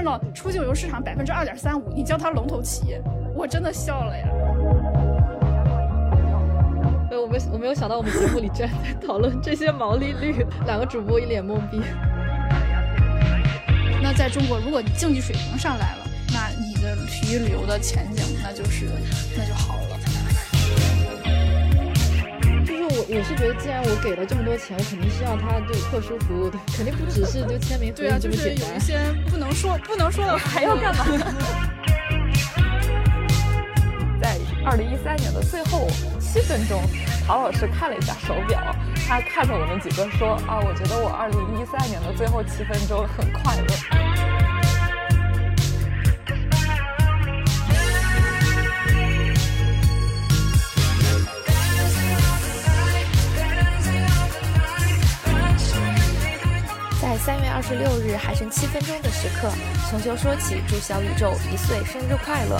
占到出境游市场百分之二点三五，你叫它龙头企业，我真的笑了呀。对，我没我没有想到我们节目里居然在讨论这些毛利率，两个主播一脸懵逼。那在中国，如果你竞技水平上来了，那你的体育旅游的前景那就是那就好了。我我是觉得，既然我给了这么多钱，我肯定是要他就特殊服务的，肯定不只是就签名对啊，就是有一些不能说不能说的还要干嘛？在二零一三年的最后七分钟，陶老师看了一下手表，他看着我们几个说：“啊，我觉得我二零一三年的最后七分钟很快乐。”三月二十六日还剩七分钟的时刻，从球说起，祝小宇宙一岁生日快乐！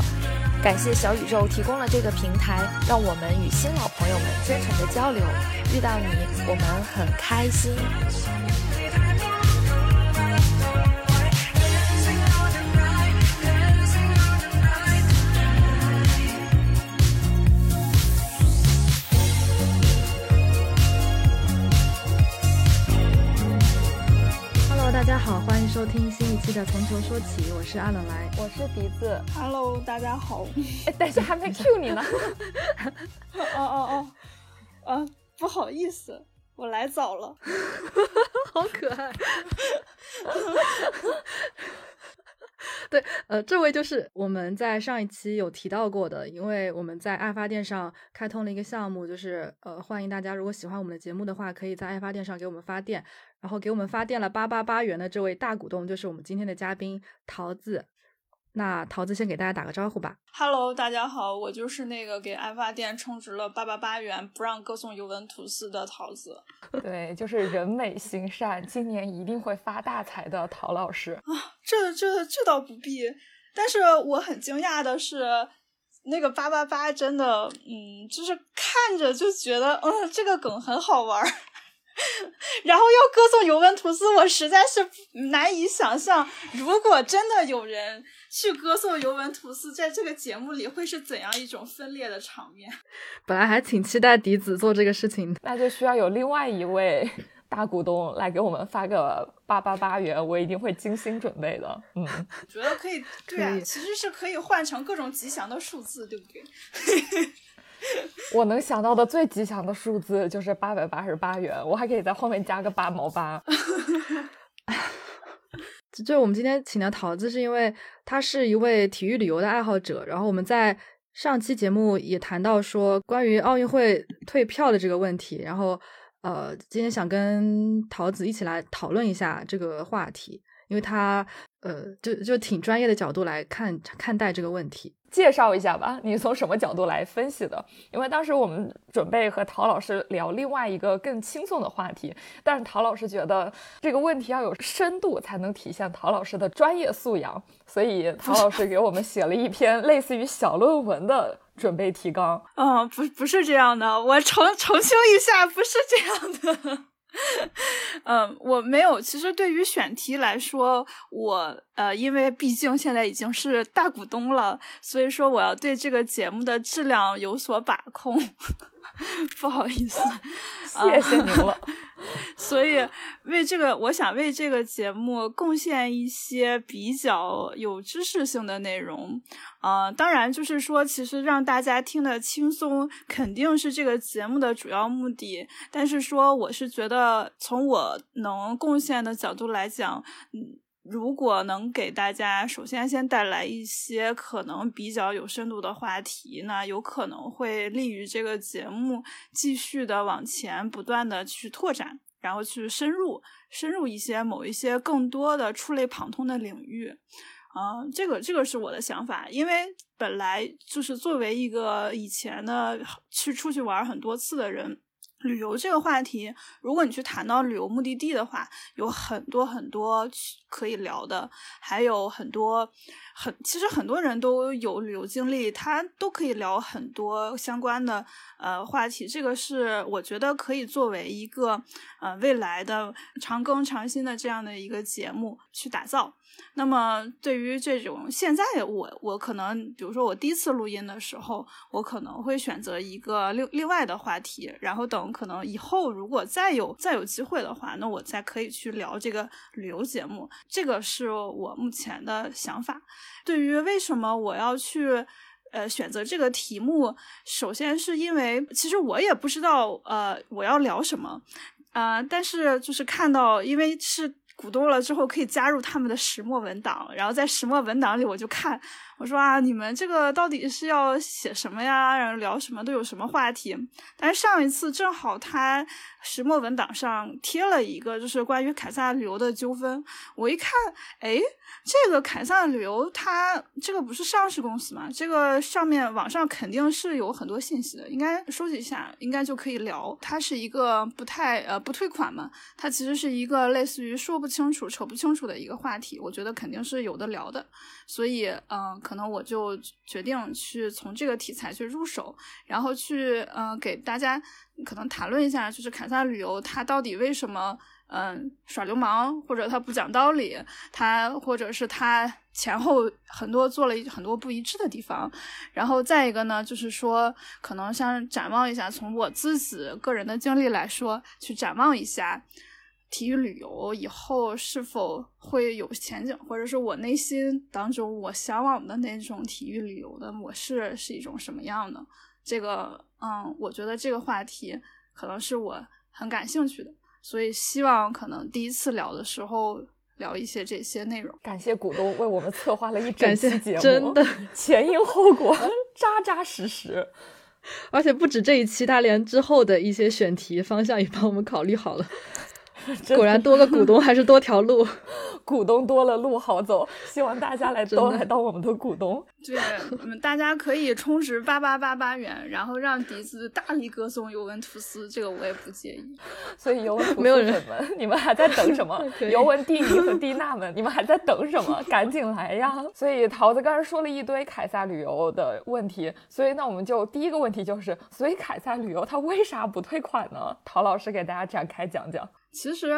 感谢小宇宙提供了这个平台，让我们与新老朋友们真诚的交流。遇到你，我们很开心。好，欢迎收听新一期的《从球说起》，我是阿冷来，我是笛子。Hello，大家好。哎，但是，还没 Q 你呢。哦 哦哦，啊，不好意思，我来早了。好可爱。对，呃，这位就是我们在上一期有提到过的，因为我们在爱发电上开通了一个项目，就是呃，欢迎大家如果喜欢我们的节目的话，可以在爱发电上给我们发电，然后给我们发电了八八八元的这位大股东就是我们今天的嘉宾桃子。那桃子先给大家打个招呼吧。Hello，大家好，我就是那个给爱发电充值了八八八元不让歌颂尤文图斯的桃子。对，就是人美心善，今年一定会发大财的陶老师。啊，这这这倒不必，但是我很惊讶的是，那个八八八真的，嗯，就是看着就觉得，嗯，这个梗很好玩儿。然后要歌颂尤文图斯，我实在是难以想象，如果真的有人去歌颂尤文图斯，在这个节目里会是怎样一种分裂的场面。本来还挺期待笛子做这个事情的，那就需要有另外一位大股东来给我们发个八八八元，我一定会精心准备的。嗯，觉得可以，对啊，其实是可以换成各种吉祥的数字，对不对？我能想到的最吉祥的数字就是八百八十八元，我还可以在后面加个八毛八。就我们今天请的桃子，是因为他是一位体育旅游的爱好者。然后我们在上期节目也谈到说关于奥运会退票的这个问题。然后呃，今天想跟桃子一起来讨论一下这个话题，因为他呃就就挺专业的角度来看看待这个问题。介绍一下吧，你从什么角度来分析的？因为当时我们准备和陶老师聊另外一个更轻松的话题，但是陶老师觉得这个问题要有深度才能体现陶老师的专业素养，所以陶老师给我们写了一篇类似于小论文的准备提纲。嗯，不，不是这样的，我澄澄清一下，不是这样的。嗯，我没有。其实对于选题来说，我呃，因为毕竟现在已经是大股东了，所以说我要对这个节目的质量有所把控。不好意思，谢谢您了。所以为这个，我想为这个节目贡献一些比较有知识性的内容。呃，当然就是说，其实让大家听得轻松，肯定是这个节目的主要目的。但是说，我是觉得从我能贡献的角度来讲，嗯。如果能给大家首先先带来一些可能比较有深度的话题，那有可能会利于这个节目继续的往前不断的去拓展，然后去深入深入一些某一些更多的触类旁通的领域。啊、这个这个是我的想法，因为本来就是作为一个以前的去出去玩很多次的人。旅游这个话题，如果你去谈到旅游目的地的话，有很多很多可以聊的，还有很多很其实很多人都有旅游经历，他都可以聊很多相关的呃话题。这个是我觉得可以作为一个呃未来的长更长新的这样的一个节目去打造。那么对于这种现在我我可能，比如说我第一次录音的时候，我可能会选择一个另另外的话题，然后等可能以后如果再有再有机会的话，那我再可以去聊这个旅游节目。这个是我目前的想法。对于为什么我要去呃选择这个题目，首先是因为其实我也不知道呃我要聊什么。啊，但是就是看到，因为是股东了之后，可以加入他们的石墨文档，然后在石墨文档里，我就看，我说啊，你们这个到底是要写什么呀？然后聊什么都有什么话题？但是上一次正好他石墨文档上贴了一个，就是关于凯撒旅游的纠纷，我一看，哎。这个凯撒旅游，它这个不是上市公司嘛？这个上面网上肯定是有很多信息的，应该收集一下，应该就可以聊。它是一个不太呃不退款嘛？它其实是一个类似于说不清楚、扯不清楚的一个话题，我觉得肯定是有的聊的。所以嗯，可能我就决定去从这个题材去入手，然后去嗯给大家可能谈论一下，就是凯撒旅游它到底为什么。嗯，耍流氓或者他不讲道理，他或者是他前后很多做了很多不一致的地方，然后再一个呢，就是说可能想展望一下，从我自己个人的经历来说，去展望一下体育旅游以后是否会有前景，或者是我内心当中我向往的那种体育旅游的模式是一种什么样的？这个，嗯，我觉得这个话题可能是我很感兴趣的。所以希望可能第一次聊的时候聊一些这些内容。感谢股东为我们策划了一 整期节目，真的前因后果扎扎实实。而且不止这一期，他连之后的一些选题方向也帮我们考虑好了。果然多个股东还是多条路，股东多了路好走。希望大家来都来当我们的股东。对，我们大家可以充值八八八八元，然后让笛子大力歌颂尤文图斯，这个我也不介意。所以尤文图斯粉们，你们还在等什么？尤文蒂尼和蒂娜们，你们还在等什么？赶紧来呀！所以桃子刚才说了一堆凯撒旅游的问题，所以那我们就第一个问题就是，所以凯撒旅游它为啥不退款呢？陶老师给大家展开讲讲。其实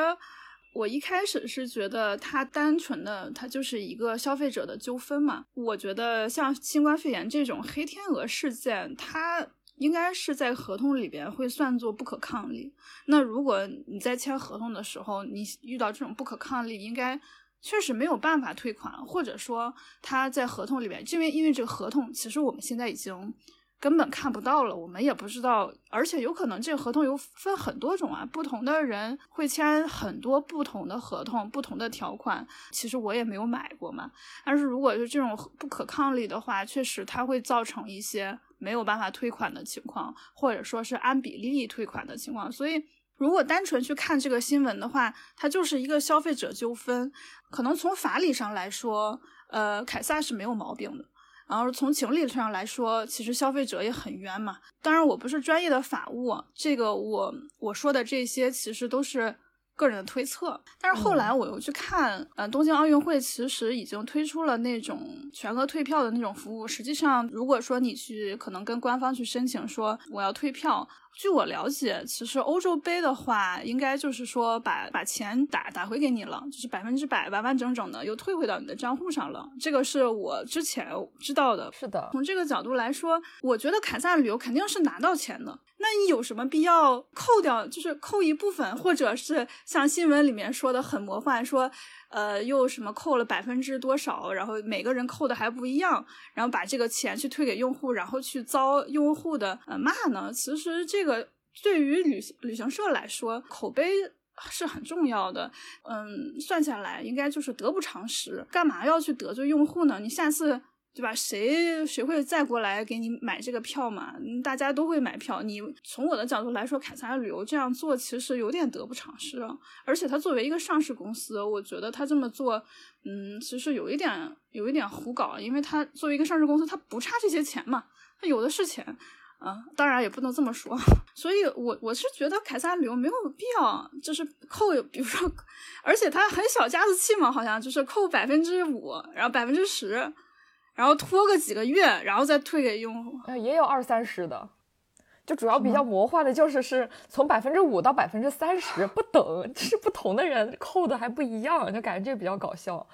我一开始是觉得它单纯的，它就是一个消费者的纠纷嘛。我觉得像新冠肺炎这种黑天鹅事件，它应该是在合同里边会算作不可抗力。那如果你在签合同的时候，你遇到这种不可抗力，应该确实没有办法退款，或者说他在合同里边，因为因为这个合同，其实我们现在已经。根本看不到了，我们也不知道，而且有可能这个合同有分很多种啊，不同的人会签很多不同的合同，不同的条款。其实我也没有买过嘛，但是如果是这种不可抗力的话，确实它会造成一些没有办法退款的情况，或者说是按比例退款的情况。所以，如果单纯去看这个新闻的话，它就是一个消费者纠纷，可能从法理上来说，呃，凯撒是没有毛病的。然后从情理上来说，其实消费者也很冤嘛。当然，我不是专业的法务，这个我我说的这些其实都是个人的推测。但是后来我又去看，呃，东京奥运会其实已经推出了那种全额退票的那种服务。实际上，如果说你去可能跟官方去申请说我要退票。据我了解，其实欧洲杯的话，应该就是说把把钱打打回给你了，就是百分之百完完整整的又退回到你的账户上了。这个是我之前知道的。是的，从这个角度来说，我觉得凯撒旅游肯定是拿到钱的。那你有什么必要扣掉？就是扣一部分，或者是像新闻里面说的很魔幻，说。呃，又什么扣了百分之多少？然后每个人扣的还不一样，然后把这个钱去退给用户，然后去遭用户的呃骂呢？其实这个对于旅旅行社来说，口碑是很重要的。嗯，算下来应该就是得不偿失。干嘛要去得罪用户呢？你下次。对吧？谁谁会再过来给你买这个票嘛？大家都会买票。你从我的角度来说，凯撒旅游这样做其实有点得不偿失。而且他作为一个上市公司，我觉得他这么做，嗯，其实有一点有一点胡搞。因为他作为一个上市公司，他不差这些钱嘛，他有的是钱。啊，当然也不能这么说。所以我我是觉得凯撒旅游没有必要，就是扣，比如说，而且他很小家子气嘛，好像就是扣百分之五，然后百分之十。然后拖个几个月，然后再退给用户。呃，也有二三十的，就主要比较魔幻的，就是是从百分之五到百分之三十不等，是不同的人扣的还不一样，就感觉这个比较搞笑。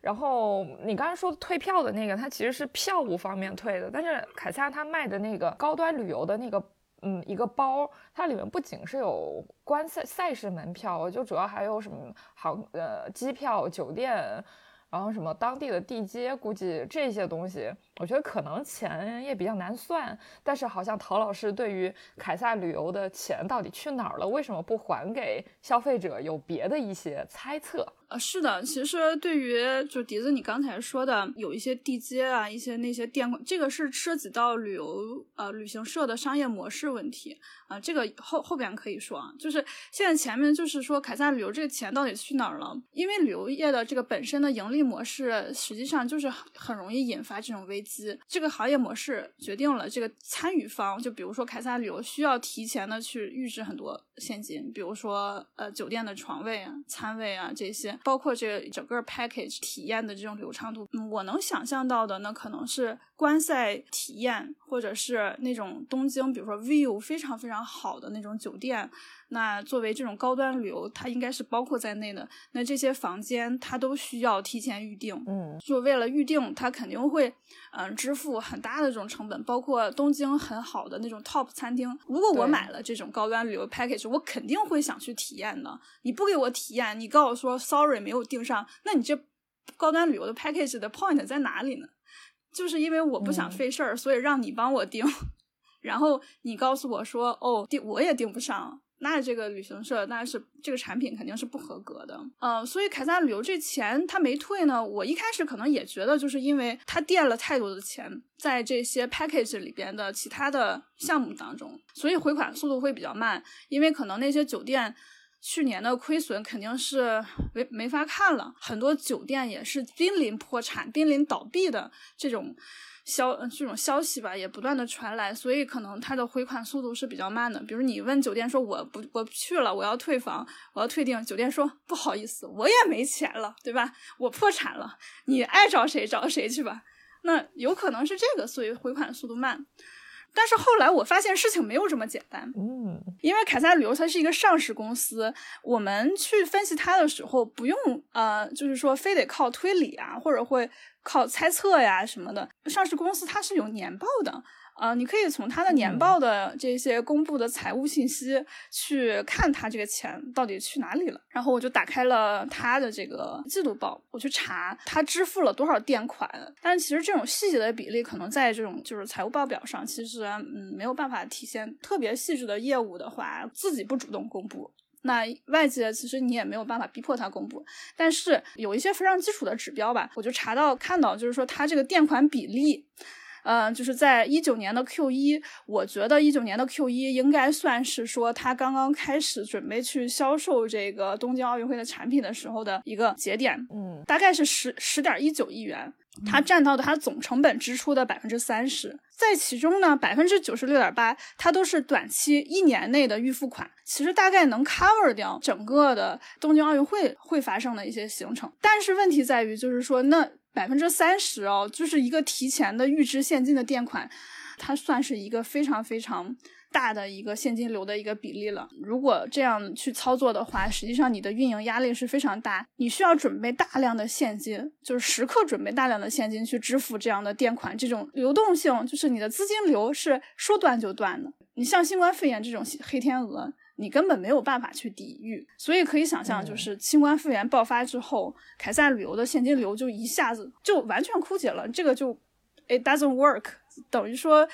然后你刚才说的退票的那个，它其实是票务方面退的，但是凯撒他卖的那个高端旅游的那个，嗯，一个包，它里面不仅是有观赛赛事门票，就主要还有什么航呃机票、酒店。然后什么当地的地接，估计这些东西，我觉得可能钱也比较难算。但是好像陶老师对于凯撒旅游的钱到底去哪儿了，为什么不还给消费者，有别的一些猜测。呃，是的，其实对于就笛子你刚才说的有一些地接啊，一些那些店，这个是涉及到旅游呃旅行社的商业模式问题啊，这个后后边可以说啊，就是现在前面就是说凯撒旅游这个钱到底去哪儿了？因为旅游业的这个本身的盈利模式，实际上就是很容易引发这种危机。这个行业模式决定了这个参与方，就比如说凯撒旅游需要提前的去预支很多现金，比如说呃酒店的床位啊、餐位啊这些。包括这个整个 package 体验的这种流畅度，嗯，我能想象到的，那可能是观赛体验，或者是那种东京，比如说 view 非常非常好的那种酒店。那作为这种高端旅游，它应该是包括在内的。那这些房间它都需要提前预定，嗯，就为了预定，它肯定会嗯支付很大的这种成本。包括东京很好的那种 top 餐厅，如果我买了这种高端旅游 package，我肯定会想去体验的。你不给我体验，你告诉我说 sorry 没有订上，那你这高端旅游的 package 的 point 在哪里呢？就是因为我不想费事儿，所以让你帮我订，然后你告诉我说哦订我也订不上。那这个旅行社那是这个产品肯定是不合格的，嗯，所以凯撒旅游这钱他没退呢。我一开始可能也觉得，就是因为他垫了太多的钱在这些 package 里边的其他的项目当中，所以回款速度会比较慢。因为可能那些酒店去年的亏损肯定是没没法看了，很多酒店也是濒临破产、濒临倒闭的这种。消这种消息吧，也不断的传来，所以可能它的回款速度是比较慢的。比如你问酒店说我不我不去了，我要退房，我要退订，酒店说不好意思，我也没钱了，对吧？我破产了，你爱找谁找谁去吧。那有可能是这个，所以回款速度慢。但是后来我发现事情没有这么简单，嗯，因为凯撒旅游它是一个上市公司，我们去分析它的时候，不用呃，就是说非得靠推理啊，或者会靠猜测呀什么的。上市公司它是有年报的。呃，你可以从他的年报的这些公布的财务信息去看他这个钱到底去哪里了。然后我就打开了他的这个季度报，我去查他支付了多少垫款。但其实这种细节的比例，可能在这种就是财务报表上，其实嗯没有办法体现特别细致的业务的话，自己不主动公布，那外界其实你也没有办法逼迫他公布。但是有一些非常基础的指标吧，我就查到看到就是说他这个垫款比例。嗯，就是在一九年的 Q 一，我觉得一九年的 Q 一应该算是说他刚刚开始准备去销售这个东京奥运会的产品的时候的一个节点。嗯，大概是十十点一九亿元，它占到的它总成本支出的百分之三十，在其中呢，百分之九十六点八它都是短期一年内的预付款，其实大概能 cover 掉整个的东京奥运会会发生的一些行程。但是问题在于，就是说那。百分之三十哦，就是一个提前的预支现金的垫款，它算是一个非常非常大的一个现金流的一个比例了。如果这样去操作的话，实际上你的运营压力是非常大，你需要准备大量的现金，就是时刻准备大量的现金去支付这样的垫款。这种流动性就是你的资金流是说断就断的。你像新冠肺炎这种黑天鹅。你根本没有办法去抵御，所以可以想象，就是新冠肺炎爆发之后，凯撒旅游的现金流就一下子就完全枯竭了。这个就，it doesn't work，等于说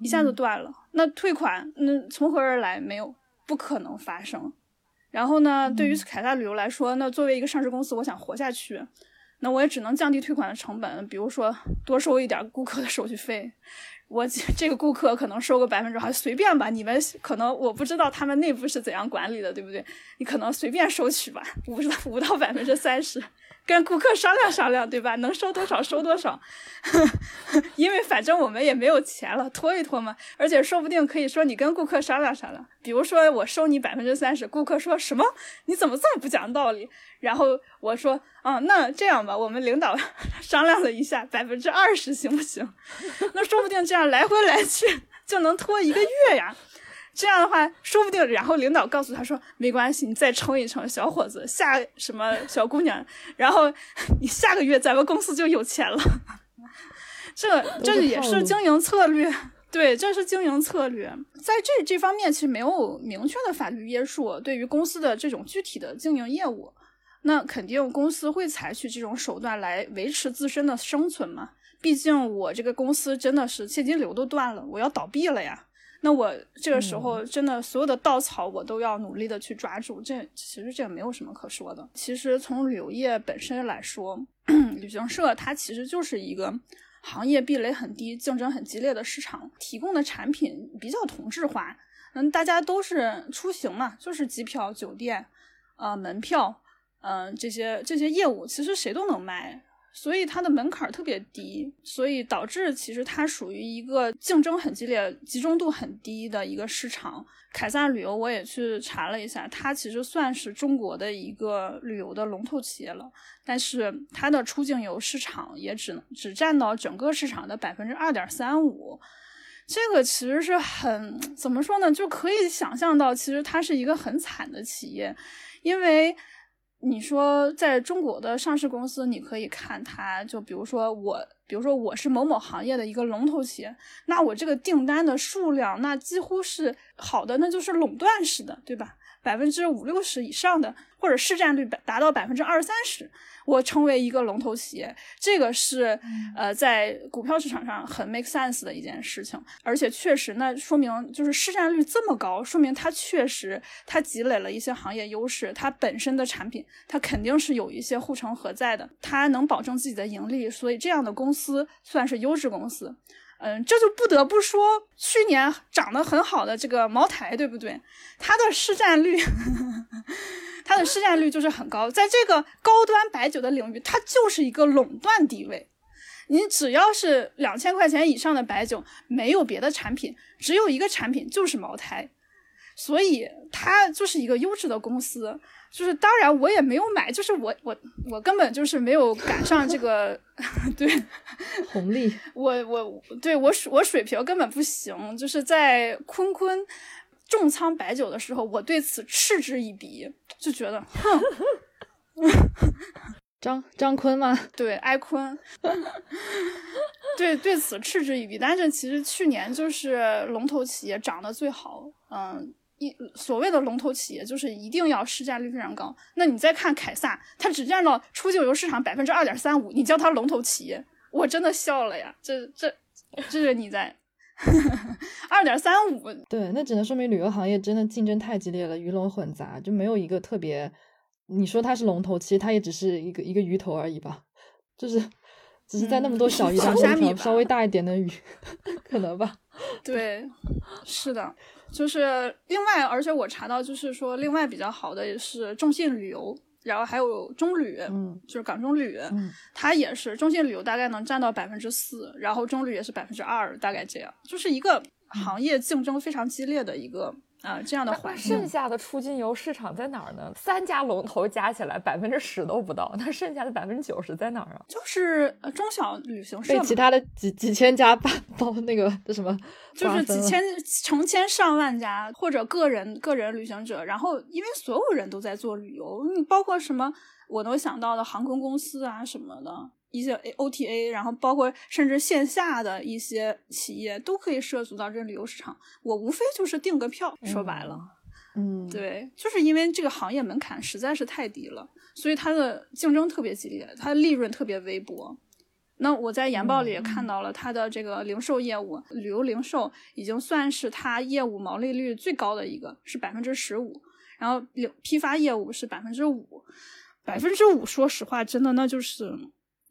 一下子断了。那退款，那从何而来？没有，不可能发生。然后呢，对于凯撒旅游来说，那作为一个上市公司，我想活下去，那我也只能降低退款的成本，比如说多收一点顾客的手续费。我这个顾客可能收个百分之，还随便吧。你们可能我不知道他们内部是怎样管理的，对不对？你可能随便收取吧，五到五到百分之三十。跟顾客商量商量，对吧？能收多少收多少，因为反正我们也没有钱了，拖一拖嘛。而且说不定可以说你跟顾客商量商量，比如说我收你百分之三十，顾客说什么？你怎么这么不讲道理？然后我说，啊，那这样吧，我们领导 商量了一下，百分之二十行不行？那说不定这样来回来去就能拖一个月呀。这样的话，说不定然后领导告诉他说没关系，你再撑一撑，小伙子，下什么小姑娘，然后你下个月咱们公司就有钱了。这这也是经营策略，对，这是经营策略。在这这方面，其实没有明确的法律约束，对于公司的这种具体的经营业务，那肯定公司会采取这种手段来维持自身的生存嘛。毕竟我这个公司真的是现金流都断了，我要倒闭了呀。那我这个时候真的所有的稻草我都要努力的去抓住。这其实这也没有什么可说的。其实从旅游业本身来说，旅行社它其实就是一个行业壁垒很低、竞争很激烈的市场，提供的产品比较同质化。嗯，大家都是出行嘛，就是机票、酒店，呃，门票，嗯，这些这些业务其实谁都能卖。所以它的门槛特别低，所以导致其实它属于一个竞争很激烈、集中度很低的一个市场。凯撒旅游我也去查了一下，它其实算是中国的一个旅游的龙头企业了，但是它的出境游市场也只能只占到整个市场的百分之二点三五，这个其实是很怎么说呢？就可以想象到，其实它是一个很惨的企业，因为。你说，在中国的上市公司，你可以看它，就比如说我，比如说我是某某行业的一个龙头企业，那我这个订单的数量，那几乎是好的，那就是垄断式的，对吧？百分之五六十以上的，或者市占率达到百分之二三十。我成为一个龙头企业，这个是呃在股票市场上很 make sense 的一件事情，而且确实，那说明就是市占率这么高，说明它确实它积累了一些行业优势，它本身的产品它肯定是有一些护城河在的，它能保证自己的盈利，所以这样的公司算是优质公司。嗯，这就不得不说去年涨得很好的这个茅台，对不对？它的市占率。它的市占率就是很高，在这个高端白酒的领域，它就是一个垄断地位。你只要是两千块钱以上的白酒，没有别的产品，只有一个产品就是茅台，所以它就是一个优质的公司。就是当然我也没有买，就是我我我根本就是没有赶上这个 对红利。我我对我水我水平根本不行，就是在坤坤。重仓白酒的时候，我对此嗤之以鼻，就觉得，哼，张张坤吗？对，艾坤，对，对此嗤之以鼻。但是其实去年就是龙头企业涨得最好，嗯，一所谓的龙头企业就是一定要市占率非常高。那你再看凯撒，它只占到出境游市场百分之二点三五，你叫它龙头企业，我真的笑了呀！这这这是你在。二点三五，对，那只能说明旅游行业真的竞争太激烈了，鱼龙混杂，就没有一个特别。你说它是龙头，其实它也只是一个一个鱼头而已吧，就是只是在那么多小鱼当中稍微大一点的鱼，可能吧。对，是的，就是另外，而且我查到，就是说另外比较好的也是中信旅游。然后还有中旅，嗯，就是港中旅，嗯，它也是中信旅游大概能占到百分之四，然后中旅也是百分之二，大概这样，就是一个行业竞争非常激烈的一个。啊，这样的环境，剩下的出境游市场在哪儿呢？三家龙头加起来百分之十都不到，那剩下的百分之九十在哪儿啊？就是中小旅行社，被其他的几几千家包包那个这什么，就是几千成千上万家或者个人个人旅行者，然后因为所有人都在做旅游，你包括什么我能想到的航空公司啊什么的。一些 OTA，然后包括甚至线下的一些企业都可以涉足到这旅游市场。我无非就是订个票，说白了，嗯，对，就是因为这个行业门槛实在是太低了，所以它的竞争特别激烈，它的利润特别微薄。那我在研报里也看到了它的这个零售业务，旅游零售已经算是它业务毛利率最高的一个，是百分之十五，然后批发业务是百分之五，百分之五，说实话，真的那就是。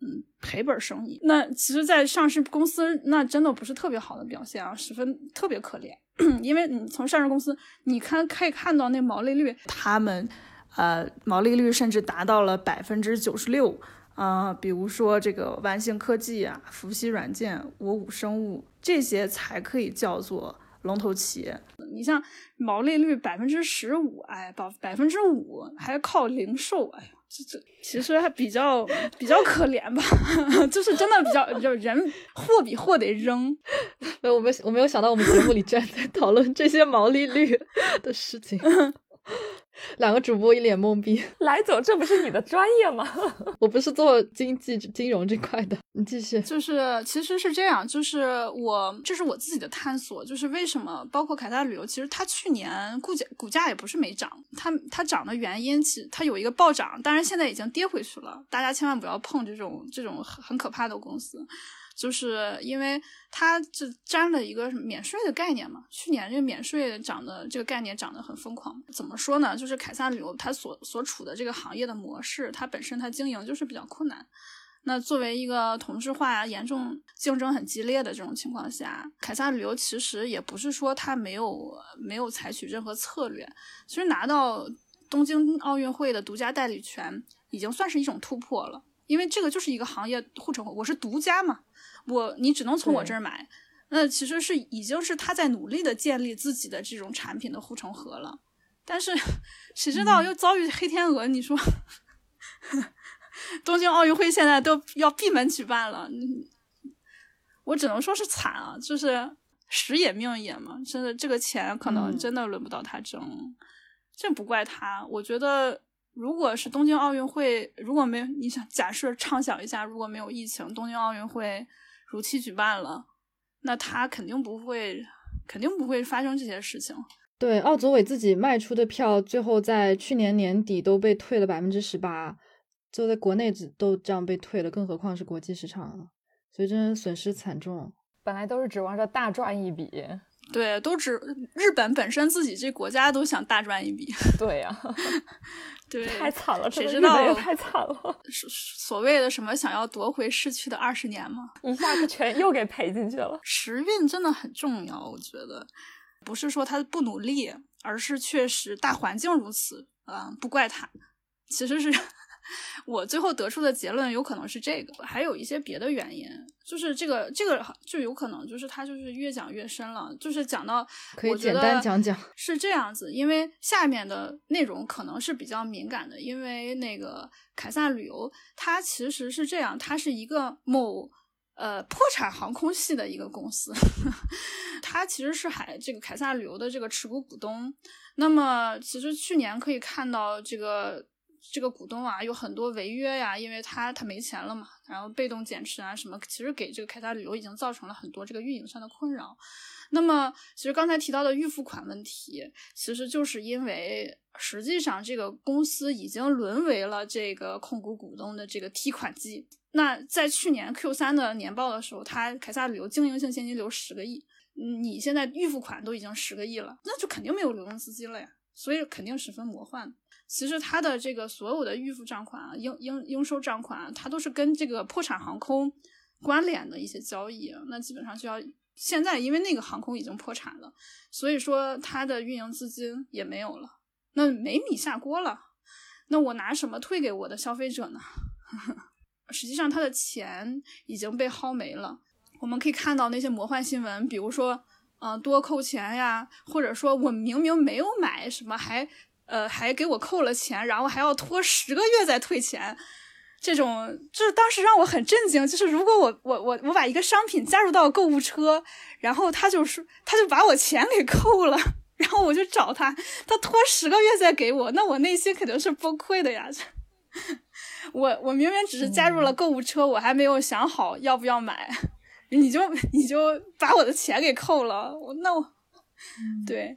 嗯，赔本生意，那其实，在上市公司，那真的不是特别好的表现啊，十分特别可怜。因为你从上市公司，你看可以看到那毛利率，他们呃毛利率甚至达到了百分之九十六啊。比如说这个万兴科技啊、伏羲软件、我五生物这些才可以叫做龙头企业。你像毛利率百分之十五，哎，百百分之五还靠零售，哎呀。这这其实还比较比较可怜吧，就是真的比较就人货比货得扔。没有，我没我没有想到我们节目里居然在讨论这些毛利率的事情。两个主播一脸懵逼。来总，这不是你的专业吗？我不是做经济金融这块的。你继续。就是其实是这样，就是我这是我自己的探索，就是为什么包括凯撒旅游，其实它去年股价股价也不是没涨，它它涨的原因其实它有一个暴涨，当然现在已经跌回去了。大家千万不要碰这种这种很很可怕的公司。就是因为它这沾了一个免税的概念嘛，去年这个免税涨的这个概念涨得很疯狂。怎么说呢？就是凯撒旅游它所所处的这个行业的模式，它本身它经营就是比较困难。那作为一个同质化严重、竞争很激烈的这种情况下，凯撒旅游其实也不是说它没有没有采取任何策略。其实拿到东京奥运会的独家代理权，已经算是一种突破了，因为这个就是一个行业护城河，我是独家嘛。我你只能从我这儿买，那其实是已经是他在努力的建立自己的这种产品的护城河了，但是谁知道又遭遇黑天鹅？你说 东京奥运会现在都要闭门举办了，我只能说是惨啊，就是时也命也嘛，真的这个钱可能真的轮不到他挣，这不怪他。我觉得如果是东京奥运会，如果没有你想假设畅想一下，如果没有疫情，东京奥运会。如期举办了，那他肯定不会，肯定不会发生这些事情。对，奥组委自己卖出的票，最后在去年年底都被退了百分之十八，就在国内都这样被退了，更何况是国际市场，所以真的损失惨重。本来都是指望着大赚一笔。对，都只日本本身自己这国家都想大赚一笔。对呀，对，太惨了，谁知道太惨了。所谓的什么想要夺回失去的二十年吗？一下子全又给赔进去了。时运真的很重要，我觉得不是说他不努力，而是确实大环境如此啊，不怪他，其实是。我最后得出的结论有可能是这个，还有一些别的原因，就是这个这个就有可能就是他就是越讲越深了，就是讲到可以简单讲讲是这样子，因为下面的内容可能是比较敏感的，因为那个凯撒旅游它其实是这样，它是一个某呃破产航空系的一个公司，它其实是海这个凯撒旅游的这个持股股东，那么其实去年可以看到这个。这个股东啊有很多违约呀，因为他他没钱了嘛，然后被动减持啊什么，其实给这个凯撒旅游已经造成了很多这个运营上的困扰。那么，其实刚才提到的预付款问题，其实就是因为实际上这个公司已经沦为了这个控股股东的这个提款机。那在去年 Q 三的年报的时候，他凯撒旅游经营性现金流十个亿，你现在预付款都已经十个亿了，那就肯定没有流动资金了呀，所以肯定十分魔幻。其实它的这个所有的预付账款啊、应应应收账款啊，它都是跟这个破产航空关联的一些交易。那基本上就要现在，因为那个航空已经破产了，所以说它的运营资金也没有了，那没米下锅了。那我拿什么退给我的消费者呢？实际上，他的钱已经被薅没了。我们可以看到那些魔幻新闻，比如说，嗯，多扣钱呀，或者说我明明没有买什么，还。呃，还给我扣了钱，然后还要拖十个月再退钱，这种就是当时让我很震惊。就是如果我我我我把一个商品加入到购物车，然后他就说他就把我钱给扣了，然后我就找他，他拖十个月再给我，那我内心肯定是崩溃的呀。我我明明只是加入了购物车，我还没有想好要不要买，你就你就把我的钱给扣了，我那我对。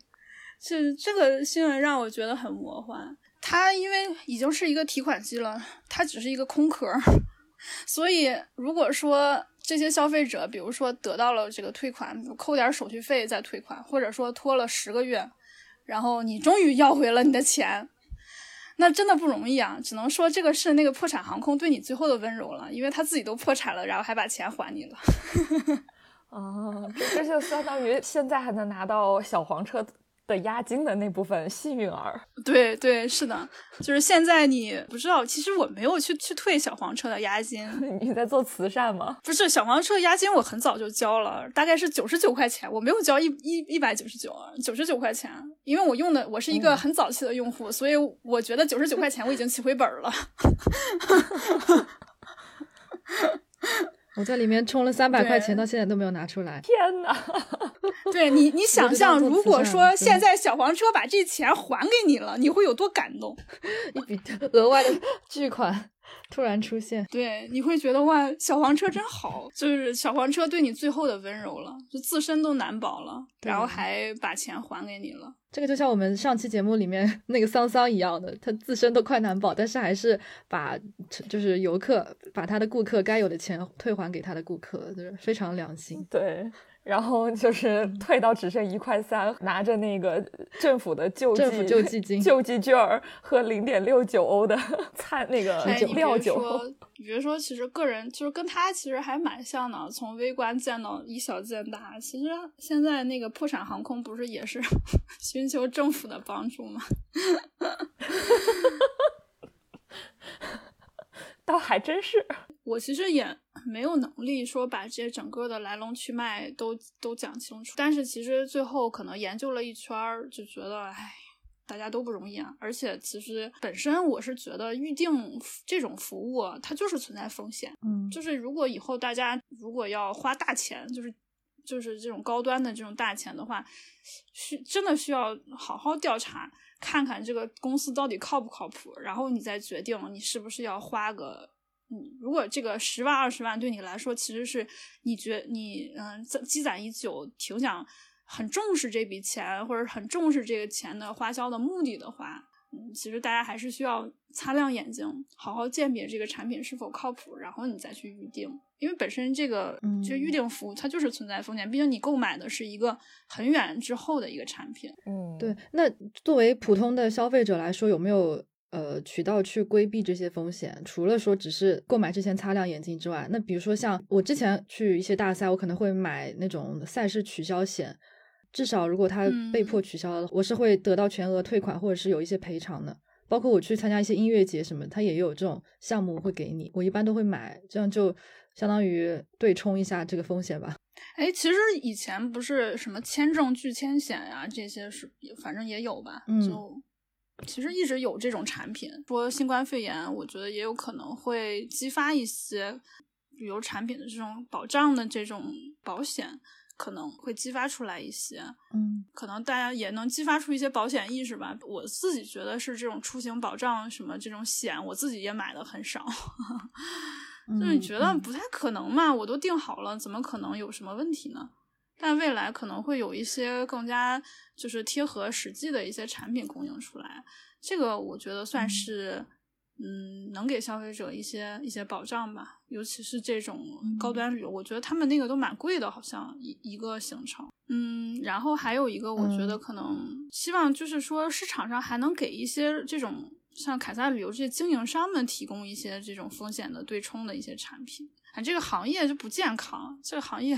是这个新闻让我觉得很魔幻。它因为已经是一个提款机了，它只是一个空壳，所以如果说这些消费者，比如说得到了这个退款，扣点手续费再退款，或者说拖了十个月，然后你终于要回了你的钱，那真的不容易啊！只能说这个是那个破产航空对你最后的温柔了，因为他自己都破产了，然后还把钱还你了。哦，这就相当于现在还能拿到小黄车。的押金的那部分幸运儿。对对，是的，就是现在你不知道，其实我没有去去退小黄车的押金。你在做慈善吗？不是，小黄车押金我很早就交了，大概是九十九块钱，我没有交一一一百九十九，九十九块钱，因为我用的我是一个很早期的用户，所以我觉得九十九块钱我已经起回本了。我在里面充了三百块钱，到现在都没有拿出来。天呐！对你，你想象，如果说现在小黄车把这钱还给你了，你会有多感动？一笔额外的巨款。突然出现，对，你会觉得哇，小黄车真好，就是小黄车对你最后的温柔了，就自身都难保了，然后还把钱还给你了。这个就像我们上期节目里面 那个桑桑一样的，他自身都快难保，但是还是把就是游客把他的顾客该有的钱退还给他的顾客，就是非常良心。对。然后就是退到只剩一块三，拿着那个政府的救济救济金、救济券儿和零点六九欧的 菜那个料酒。你别说，其实个人就是跟他其实还蛮像的，从微观见到以小见大。其实现在那个破产航空不是也是 寻求政府的帮助吗？倒还真是。我其实也没有能力说把这些整个的来龙去脉都都讲清楚，但是其实最后可能研究了一圈儿，就觉得，哎，大家都不容易啊。而且其实本身我是觉得预定这种服务它就是存在风险，嗯，就是如果以后大家如果要花大钱，就是就是这种高端的这种大钱的话，需真的需要好好调查，看看这个公司到底靠不靠谱，然后你再决定你是不是要花个。嗯，如果这个十万二十万对你来说，其实是你觉你嗯积攒已久，挺想很重视这笔钱，或者很重视这个钱的花销的目的的话，嗯，其实大家还是需要擦亮眼睛，好好鉴别这个产品是否靠谱，然后你再去预定。因为本身这个就预定服务它就是存在风险，毕竟你购买的是一个很远之后的一个产品。嗯，对。那作为普通的消费者来说，有没有？呃，渠道去规避这些风险，除了说只是购买之前擦亮眼睛之外，那比如说像我之前去一些大赛，我可能会买那种赛事取消险，至少如果他被迫取消了，我是会得到全额退款或者是有一些赔偿的。包括我去参加一些音乐节什么，他也有这种项目会给你，我一般都会买，这样就相当于对冲一下这个风险吧。哎，其实以前不是什么签证拒签险呀，这些是反正也有吧，嗯就。其实一直有这种产品，说新冠肺炎，我觉得也有可能会激发一些旅游产品的这种保障的这种保险，可能会激发出来一些，嗯，可能大家也能激发出一些保险意识吧。我自己觉得是这种出行保障什么这种险，我自己也买的很少，就是你觉得不太可能嘛？我都订好了，怎么可能有什么问题呢？但未来可能会有一些更加就是贴合实际的一些产品供应出来，这个我觉得算是嗯能给消费者一些一些保障吧。尤其是这种高端旅游，我觉得他们那个都蛮贵的，好像一一个行程。嗯，然后还有一个，我觉得可能希望就是说市场上还能给一些这种像凯撒旅游这些经营商们提供一些这种风险的对冲的一些产品。啊，这个行业就不健康，这个行业。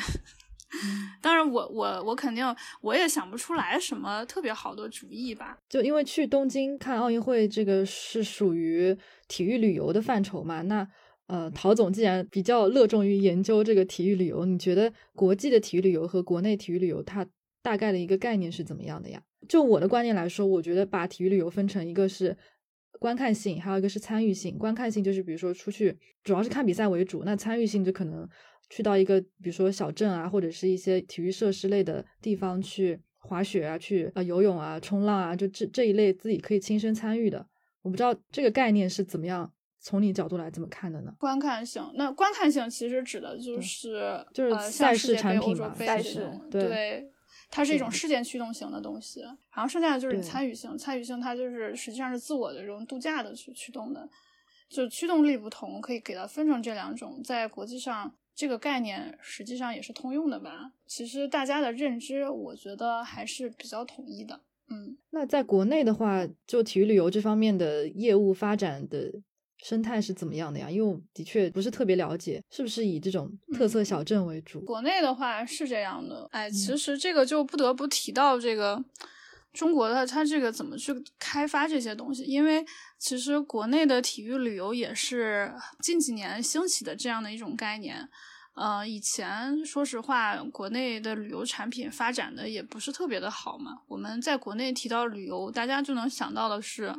当然，我我我肯定我也想不出来什么特别好的主意吧。就因为去东京看奥运会，这个是属于体育旅游的范畴嘛。那呃，陶总既然比较热衷于研究这个体育旅游，你觉得国际的体育旅游和国内体育旅游它大概的一个概念是怎么样的呀？就我的观念来说，我觉得把体育旅游分成一个是观看性，还有一个是参与性。观看性就是比如说出去主要是看比赛为主，那参与性就可能。去到一个比如说小镇啊，或者是一些体育设施类的地方去滑雪啊，去呃游泳啊、冲浪啊，就这这一类自己可以亲身参与的。我不知道这个概念是怎么样，从你角度来怎么看的呢？观看性，那观看性其实指的就是就是赛事产品嘛，赛事对，它是一种事件驱动型的东西。然后剩下的就是参与性，参与性它就是实际上是自我的这种度假的去驱动的，就驱动力不同，可以给它分成这两种，在国际上。这个概念实际上也是通用的吧？其实大家的认知，我觉得还是比较统一的。嗯，那在国内的话，就体育旅游这方面的业务发展的生态是怎么样的呀？因为我的确不是特别了解，是不是以这种特色小镇为主？国内的话是这样的。哎，其实这个就不得不提到这个，中国的它这个怎么去开发这些东西？因为其实国内的体育旅游也是近几年兴起的这样的一种概念。呃，以前说实话，国内的旅游产品发展的也不是特别的好嘛。我们在国内提到旅游，大家就能想到的是，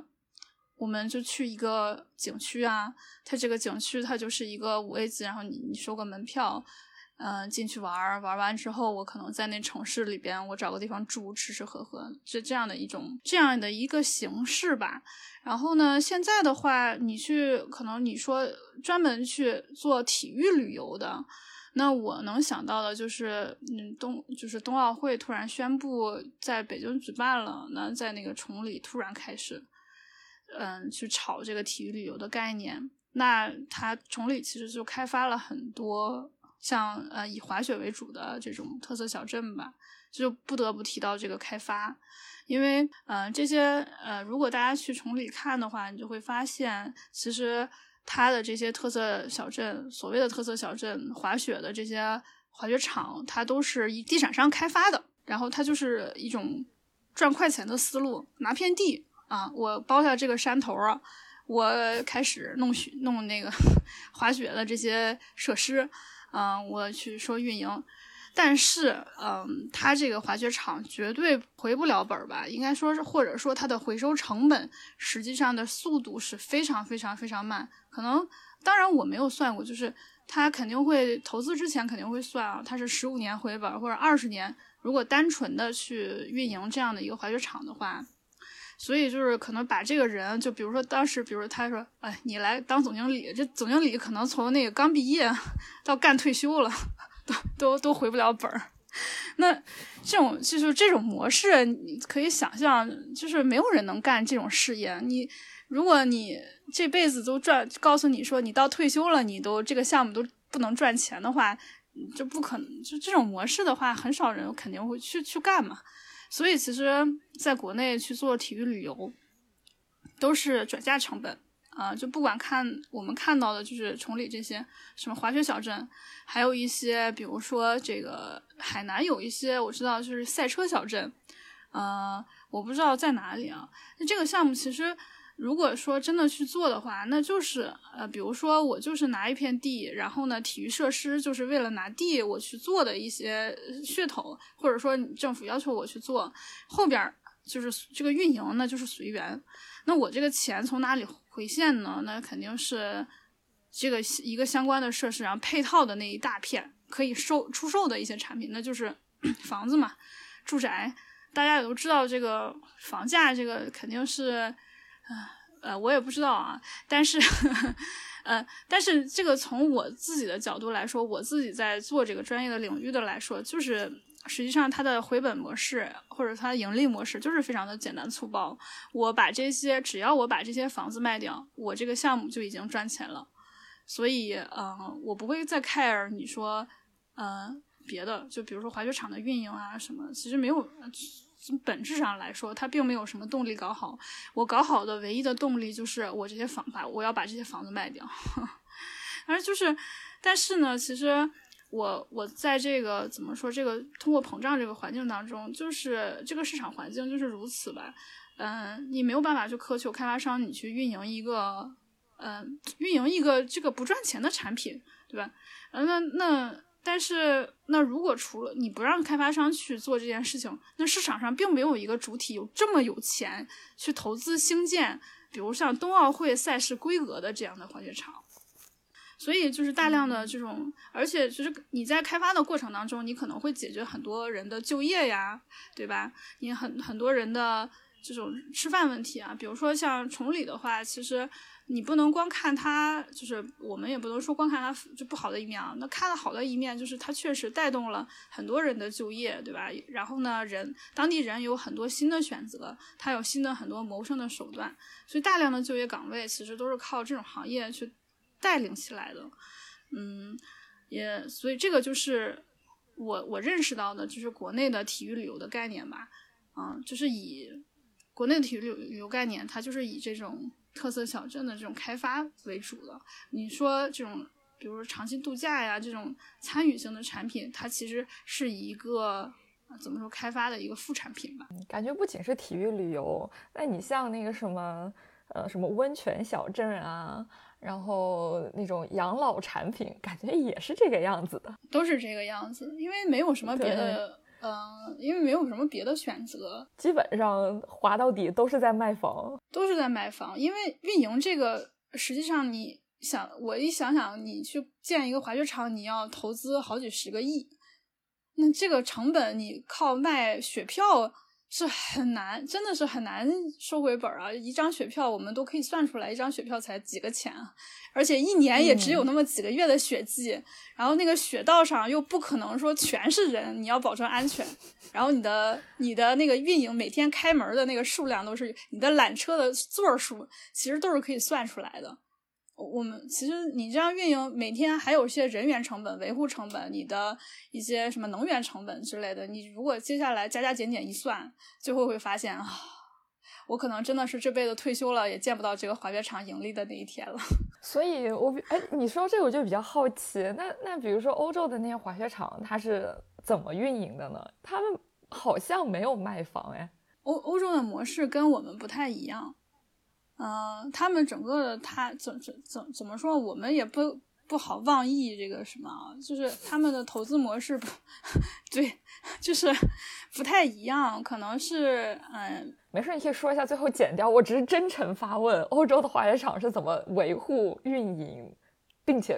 我们就去一个景区啊，它这个景区它就是一个五 A 级，然后你你收个门票。嗯，进去玩儿，玩完之后，我可能在那城市里边，我找个地方住，吃吃喝喝，是这样的一种这样的一个形式吧。然后呢，现在的话，你去可能你说专门去做体育旅游的，那我能想到的就是，嗯，冬就是冬奥会突然宣布在北京举办了，那在那个崇礼突然开始，嗯，去炒这个体育旅游的概念，那它崇礼其实就开发了很多。像呃以滑雪为主的这种特色小镇吧，就不得不提到这个开发，因为呃这些呃如果大家去崇礼看的话，你就会发现，其实它的这些特色小镇，所谓的特色小镇滑雪的这些滑雪场，它都是以地产商开发的，然后它就是一种赚快钱的思路，拿片地啊，我包下这个山头啊，我开始弄雪弄那个 滑雪的这些设施。嗯，我去说运营，但是，嗯，它这个滑雪场绝对回不了本儿吧？应该说是，或者说它的回收成本实际上的速度是非常非常非常慢。可能，当然我没有算过，就是它肯定会投资之前肯定会算啊，它是十五年回本或者二十年。如果单纯的去运营这样的一个滑雪场的话。所以就是可能把这个人，就比如说当时，比如他说，哎，你来当总经理，这总经理可能从那个刚毕业到干退休了，都都都回不了本儿。那这种就是这种模式，你可以想象，就是没有人能干这种事业。你如果你这辈子都赚，告诉你说你到退休了，你都这个项目都不能赚钱的话，就不可能。就这种模式的话，很少人肯定会去去干嘛。所以，其实在国内去做体育旅游，都是转嫁成本啊！就不管看我们看到的，就是崇礼这些什么滑雪小镇，还有一些，比如说这个海南有一些我知道就是赛车小镇，呃，我不知道在哪里啊。那这个项目其实。如果说真的去做的话，那就是呃，比如说我就是拿一片地，然后呢，体育设施就是为了拿地我去做的一些噱头，或者说政府要求我去做，后边就是这个运营那就是随缘。那我这个钱从哪里回现呢？那肯定是这个一个相关的设施，然后配套的那一大片可以售出售的一些产品，那就是 房子嘛，住宅。大家也都知道，这个房价这个肯定是。呃，我也不知道啊，但是，呃，但是这个从我自己的角度来说，我自己在做这个专业的领域的来说，就是实际上它的回本模式或者它的盈利模式就是非常的简单粗暴。我把这些，只要我把这些房子卖掉，我这个项目就已经赚钱了。所以，嗯，我不会再 care 你说，嗯，别的，就比如说滑雪场的运营啊什么，其实没有。从本质上来说，它并没有什么动力搞好。我搞好的唯一的动力就是我这些房把我要把这些房子卖掉。而就是，但是呢，其实我我在这个怎么说这个通货膨胀这个环境当中，就是这个市场环境就是如此吧。嗯，你没有办法去苛求开发商你去运营一个，嗯，运营一个这个不赚钱的产品，对吧？嗯，那那。但是，那如果除了你不让开发商去做这件事情，那市场上并没有一个主体有这么有钱去投资兴建，比如像冬奥会赛事规格的这样的滑雪场。所以，就是大量的这种，而且就是你在开发的过程当中，你可能会解决很多人的就业呀，对吧？你很很多人的这种吃饭问题啊，比如说像崇礼的话，其实。你不能光看它，就是我们也不能说光看它就不好的一面啊。那看了好的一面，就是它确实带动了很多人的就业，对吧？然后呢，人当地人有很多新的选择，他有新的很多谋生的手段，所以大量的就业岗位其实都是靠这种行业去带领起来的。嗯，也所以这个就是我我认识到的，就是国内的体育旅游的概念吧。嗯，就是以国内的体育旅游概念，它就是以这种。特色小镇的这种开发为主了，你说这种，比如说长期度假呀，这种参与性的产品，它其实是一个怎么说开发的一个副产品吧。感觉不仅是体育旅游，那你像那个什么，呃，什么温泉小镇啊，然后那种养老产品，感觉也是这个样子的，都是这个样子，因为没有什么别的，嗯，因为没有什么别的选择，基本上滑到底都是在卖房，都是在卖房，因为运营这个，实际上你想，我一想想，你去建一个滑雪场，你要投资好几十个亿。那这个成本，你靠卖雪票是很难，真的是很难收回本啊！一张雪票我们都可以算出来，一张雪票才几个钱啊，而且一年也只有那么几个月的雪季，然后那个雪道上又不可能说全是人，你要保证安全，然后你的你的那个运营每天开门的那个数量都是你的缆车的座数，其实都是可以算出来的。我们其实你这样运营，每天还有一些人员成本、维护成本，你的一些什么能源成本之类的。你如果接下来加加减减一算，最后会发现啊，我可能真的是这辈子退休了，也见不到这个滑雪场盈利的那一天了。所以，我哎，你说这个我就比较好奇。那那比如说欧洲的那些滑雪场，它是怎么运营的呢？他们好像没有卖房哎。欧欧洲的模式跟我们不太一样。嗯，他们整个的他怎怎怎怎么说？我们也不不好妄议这个什么，就是他们的投资模式不 对，就是不太一样。可能是嗯，没事，你可以说一下，最后剪掉。我只是真诚发问：欧洲的滑雪场是怎么维护运营，并且。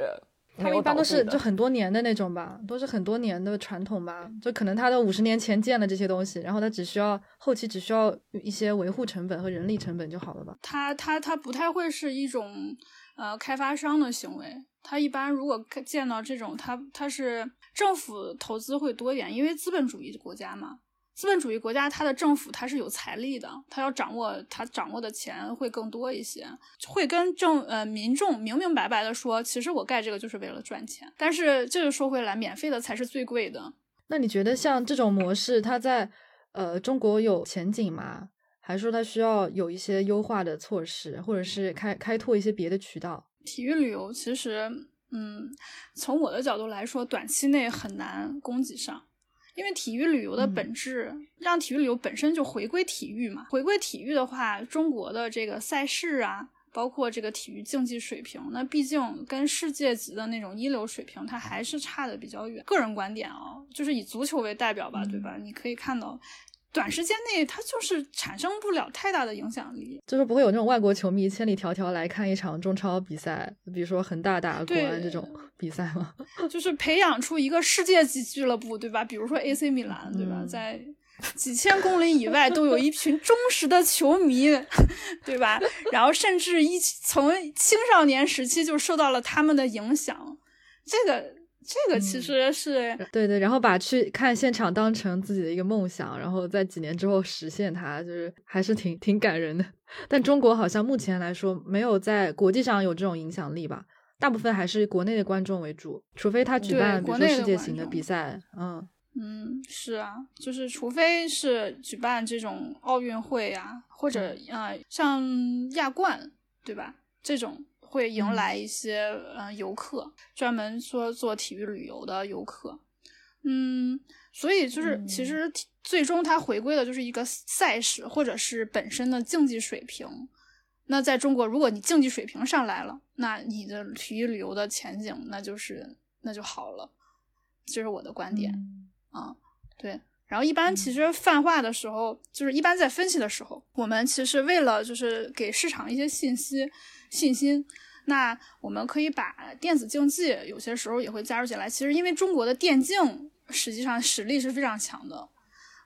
他们一般都是就很多年的那种吧，都是很多年的传统吧，就可能他的五十年前建了这些东西，然后他只需要后期只需要一些维护成本和人力成本就好了吧。他他他不太会是一种呃开发商的行为，他一般如果见到这种，他他是政府投资会多一点，因为资本主义国家嘛。资本主义国家，它的政府它是有财力的，它要掌握它掌握的钱会更多一些，会跟政呃民众明明白白的说，其实我盖这个就是为了赚钱。但是这个说回来，免费的才是最贵的。那你觉得像这种模式，它在呃中国有前景吗？还是说它需要有一些优化的措施，或者是开开拓一些别的渠道？体育旅游其实，嗯，从我的角度来说，短期内很难供给上。因为体育旅游的本质，让体育旅游本身就回归体育嘛。回归体育的话，中国的这个赛事啊，包括这个体育竞技水平，那毕竟跟世界级的那种一流水平，它还是差的比较远。个人观点啊，就是以足球为代表吧，对吧？你可以看到。短时间内，它就是产生不了太大的影响力，就是不会有那种外国球迷千里迢迢来看一场中超比赛，比如说恒大打国安这种比赛吗？就是培养出一个世界级俱乐部，对吧？比如说 AC 米兰，对吧？在几千公里以外都有一群忠实的球迷，对吧？然后甚至一从青少年时期就受到了他们的影响，这个。这个其实是对对，然后把去看现场当成自己的一个梦想，然后在几年之后实现它，就是还是挺挺感人的。但中国好像目前来说没有在国际上有这种影响力吧，大部分还是国内的观众为主，除非他举办比如说世界型的比赛，嗯嗯，是啊，就是除非是举办这种奥运会啊，或者啊像亚冠，对吧？这种。会迎来一些嗯游客，专门说做体育旅游的游客，嗯，所以就是其实最终它回归的就是一个赛事或者是本身的竞技水平。那在中国，如果你竞技水平上来了，那你的体育旅游的前景那就是那就好了，这是我的观点啊。对，然后一般其实泛化的时候，就是一般在分析的时候，我们其实为了就是给市场一些信息。信心，那我们可以把电子竞技有些时候也会加入进来。其实，因为中国的电竞实际上实力是非常强的，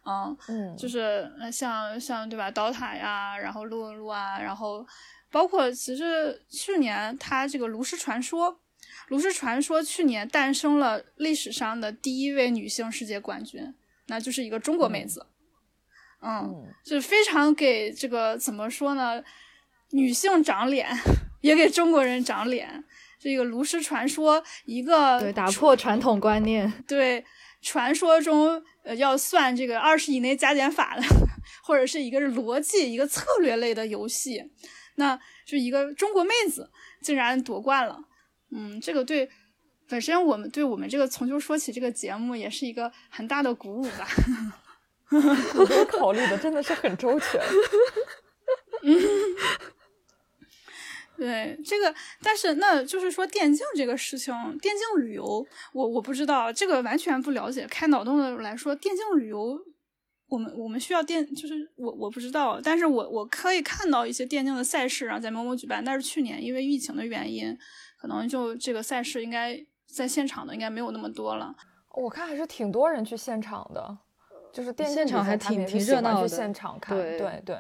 嗯嗯，就是像像对吧，DOTA 呀，然后撸撸啊，然后包括其实去年它这个炉石传说，炉石传说去年诞生了历史上的第一位女性世界冠军，那就是一个中国妹子，嗯，就非常给这个怎么说呢？女性长脸，也给中国人长脸。这个炉石传说，一个对打破传统观念，对传说中呃要算这个二十以内加减法的，或者是一个是逻辑一个策略类的游戏，那就一个中国妹子竟然夺冠了。嗯，这个对本身我们对我们这个从球说起这个节目也是一个很大的鼓舞吧。我觉得考虑的真的是很周全。嗯，对这个，但是那就是说电竞这个事情，电竞旅游，我我不知道这个完全不了解。开脑洞的来说，电竞旅游，我们我们需要电，就是我我不知道，但是我我可以看到一些电竞的赛事啊，在某某举办，但是去年因为疫情的原因，可能就这个赛事应该在现场的应该没有那么多了。我看还是挺多人去现场的，就是电现场还挺挺热闹的，现场看，对对对。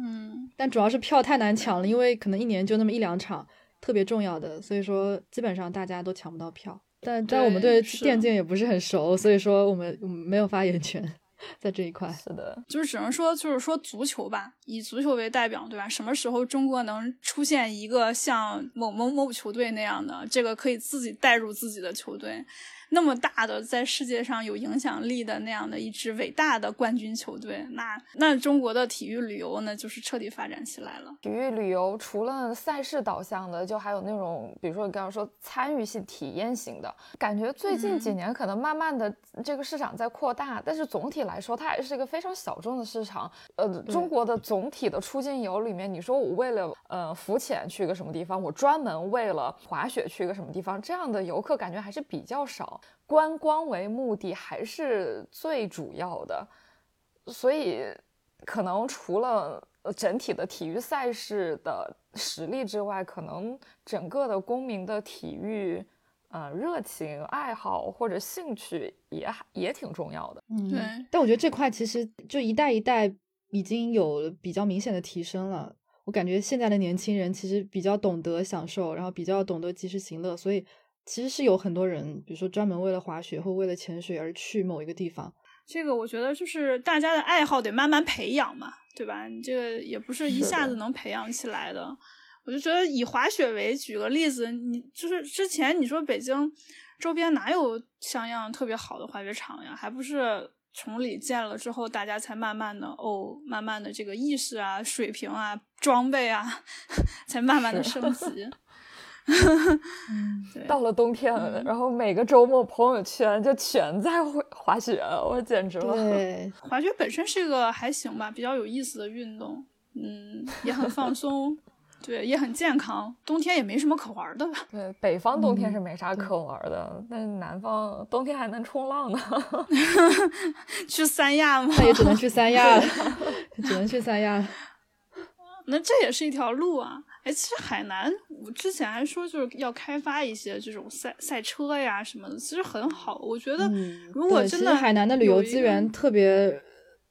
嗯，但主要是票太难抢了，因为可能一年就那么一两场特别重要的，所以说基本上大家都抢不到票。但但我们对电竞也不是很熟，所以说我们没有发言权 在这一块。是的，就是只能说就是说足球吧，以足球为代表，对吧？什么时候中国能出现一个像某某某球队那样的，这个可以自己带入自己的球队？那么大的在世界上有影响力的那样的一支伟大的冠军球队，那那中国的体育旅游呢，就是彻底发展起来了。体育旅游除了赛事导向的，就还有那种，比如说你刚刚说参与性、体验型的，感觉最近几年可能慢慢的这个市场在扩大，但是总体来说它还是一个非常小众的市场。呃，中国的总体的出境游里面，你说我为了呃浮潜去一个什么地方，我专门为了滑雪去一个什么地方，这样的游客感觉还是比较少。观光为目的还是最主要的，所以可能除了整体的体育赛事的实力之外，可能整个的公民的体育呃热情、爱好或者兴趣也也挺重要的。嗯，对。但我觉得这块其实就一代一代已经有比较明显的提升了。我感觉现在的年轻人其实比较懂得享受，然后比较懂得及时行乐，所以。其实是有很多人，比如说专门为了滑雪或为了潜水而去某一个地方。这个我觉得就是大家的爱好得慢慢培养嘛，对吧？你这个也不是一下子能培养起来的。我就觉得以滑雪为举个例子，你就是之前你说北京周边哪有像样特别好的滑雪场呀？还不是崇礼建了之后，大家才慢慢的哦，慢慢的这个意识啊、水平啊、装备啊，才慢慢的升级。到了冬天，然后每个周末朋友圈就全在滑雪，我简直了。对，滑雪本身是一个还行吧，比较有意思的运动，嗯，也很放松，对，也很健康。冬天也没什么可玩的吧？对，北方冬天是没啥可玩的，但南方冬天还能冲浪呢。去三亚吗？那也只能去三亚了，只能去三亚了。那这也是一条路啊。哎，其实海南，我之前还说就是要开发一些这种赛赛车呀什么的，其实很好。我觉得，如果真的海南的旅游资源特别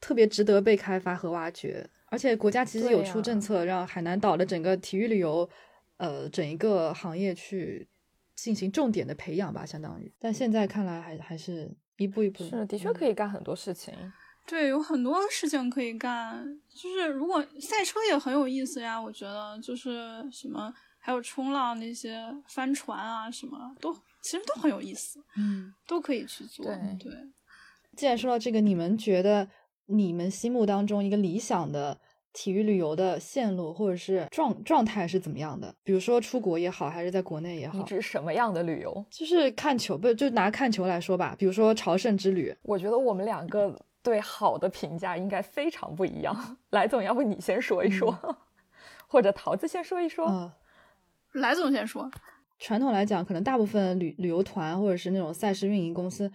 特别值得被开发和挖掘，而且国家其实有出政策，让海南岛的整个体育旅游，呃，整一个行业去进行重点的培养吧，相当于。但现在看来，还还是一步一步，是的确可以干很多事情。对，有很多事情可以干，就是如果赛车也很有意思呀，我觉得就是什么，还有冲浪那些帆船啊，什么都其实都很有意思，嗯，都可以去做。对，既然说到这个，你们觉得你们心目当中一个理想的体育旅游的线路或者是状状态是怎么样的？比如说出国也好，还是在国内也好，你指什么样的旅游？就是看球，不就拿看球来说吧，比如说朝圣之旅。我觉得我们两个。对好的评价应该非常不一样。来总，要不你先说一说，或者桃子先说一说。嗯，来总先说。传统来讲，可能大部分旅旅游团或者是那种赛事运营公司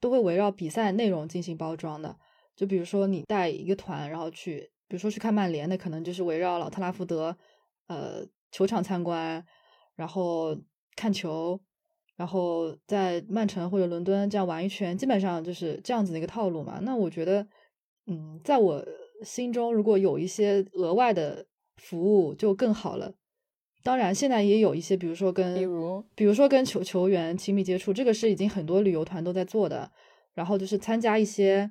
都会围绕比赛内容进行包装的。就比如说你带一个团，然后去，比如说去看曼联，那可能就是围绕老特拉福德呃球场参观，然后看球。然后在曼城或者伦敦这样玩一圈，基本上就是这样子的一个套路嘛。那我觉得，嗯，在我心中，如果有一些额外的服务就更好了。当然，现在也有一些，比如说跟，比如，比如说跟球球员亲密接触，这个是已经很多旅游团都在做的。然后就是参加一些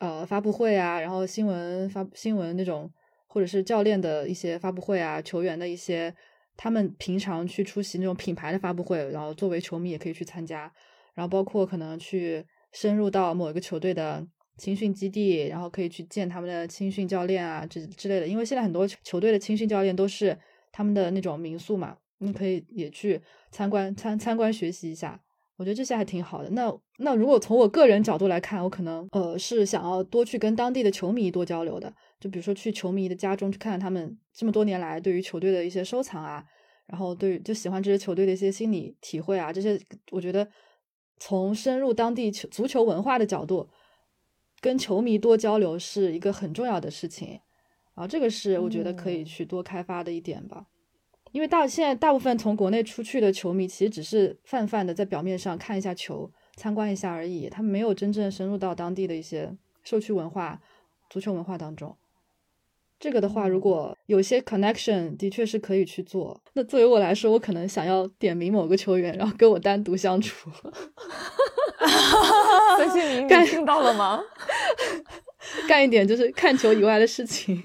呃发布会啊，然后新闻发新闻那种，或者是教练的一些发布会啊，球员的一些。他们平常去出席那种品牌的发布会，然后作为球迷也可以去参加，然后包括可能去深入到某一个球队的青训基地，然后可以去见他们的青训教练啊，之之类的。因为现在很多球队的青训教练都是他们的那种民宿嘛，你可以也去参观参参观学习一下。我觉得这些还挺好的。那那如果从我个人角度来看，我可能呃是想要多去跟当地的球迷多交流的。就比如说去球迷的家中去看看他们这么多年来对于球队的一些收藏啊，然后对就喜欢这支球队的一些心理体会啊，这些我觉得从深入当地球足球文化的角度跟球迷多交流是一个很重要的事情。然后，这个是我觉得可以去多开发的一点吧。因为大现在大部分从国内出去的球迷，其实只是泛泛的在表面上看一下球、参观一下而已，他们没有真正深入到当地的一些社区文化、足球文化当中。这个的话，如果有些 connection，的确是可以去做。那作为我来说，我可能想要点名某个球员，然后跟我单独相处。孙兴民，你听到了吗？干一点就是看球以外的事情，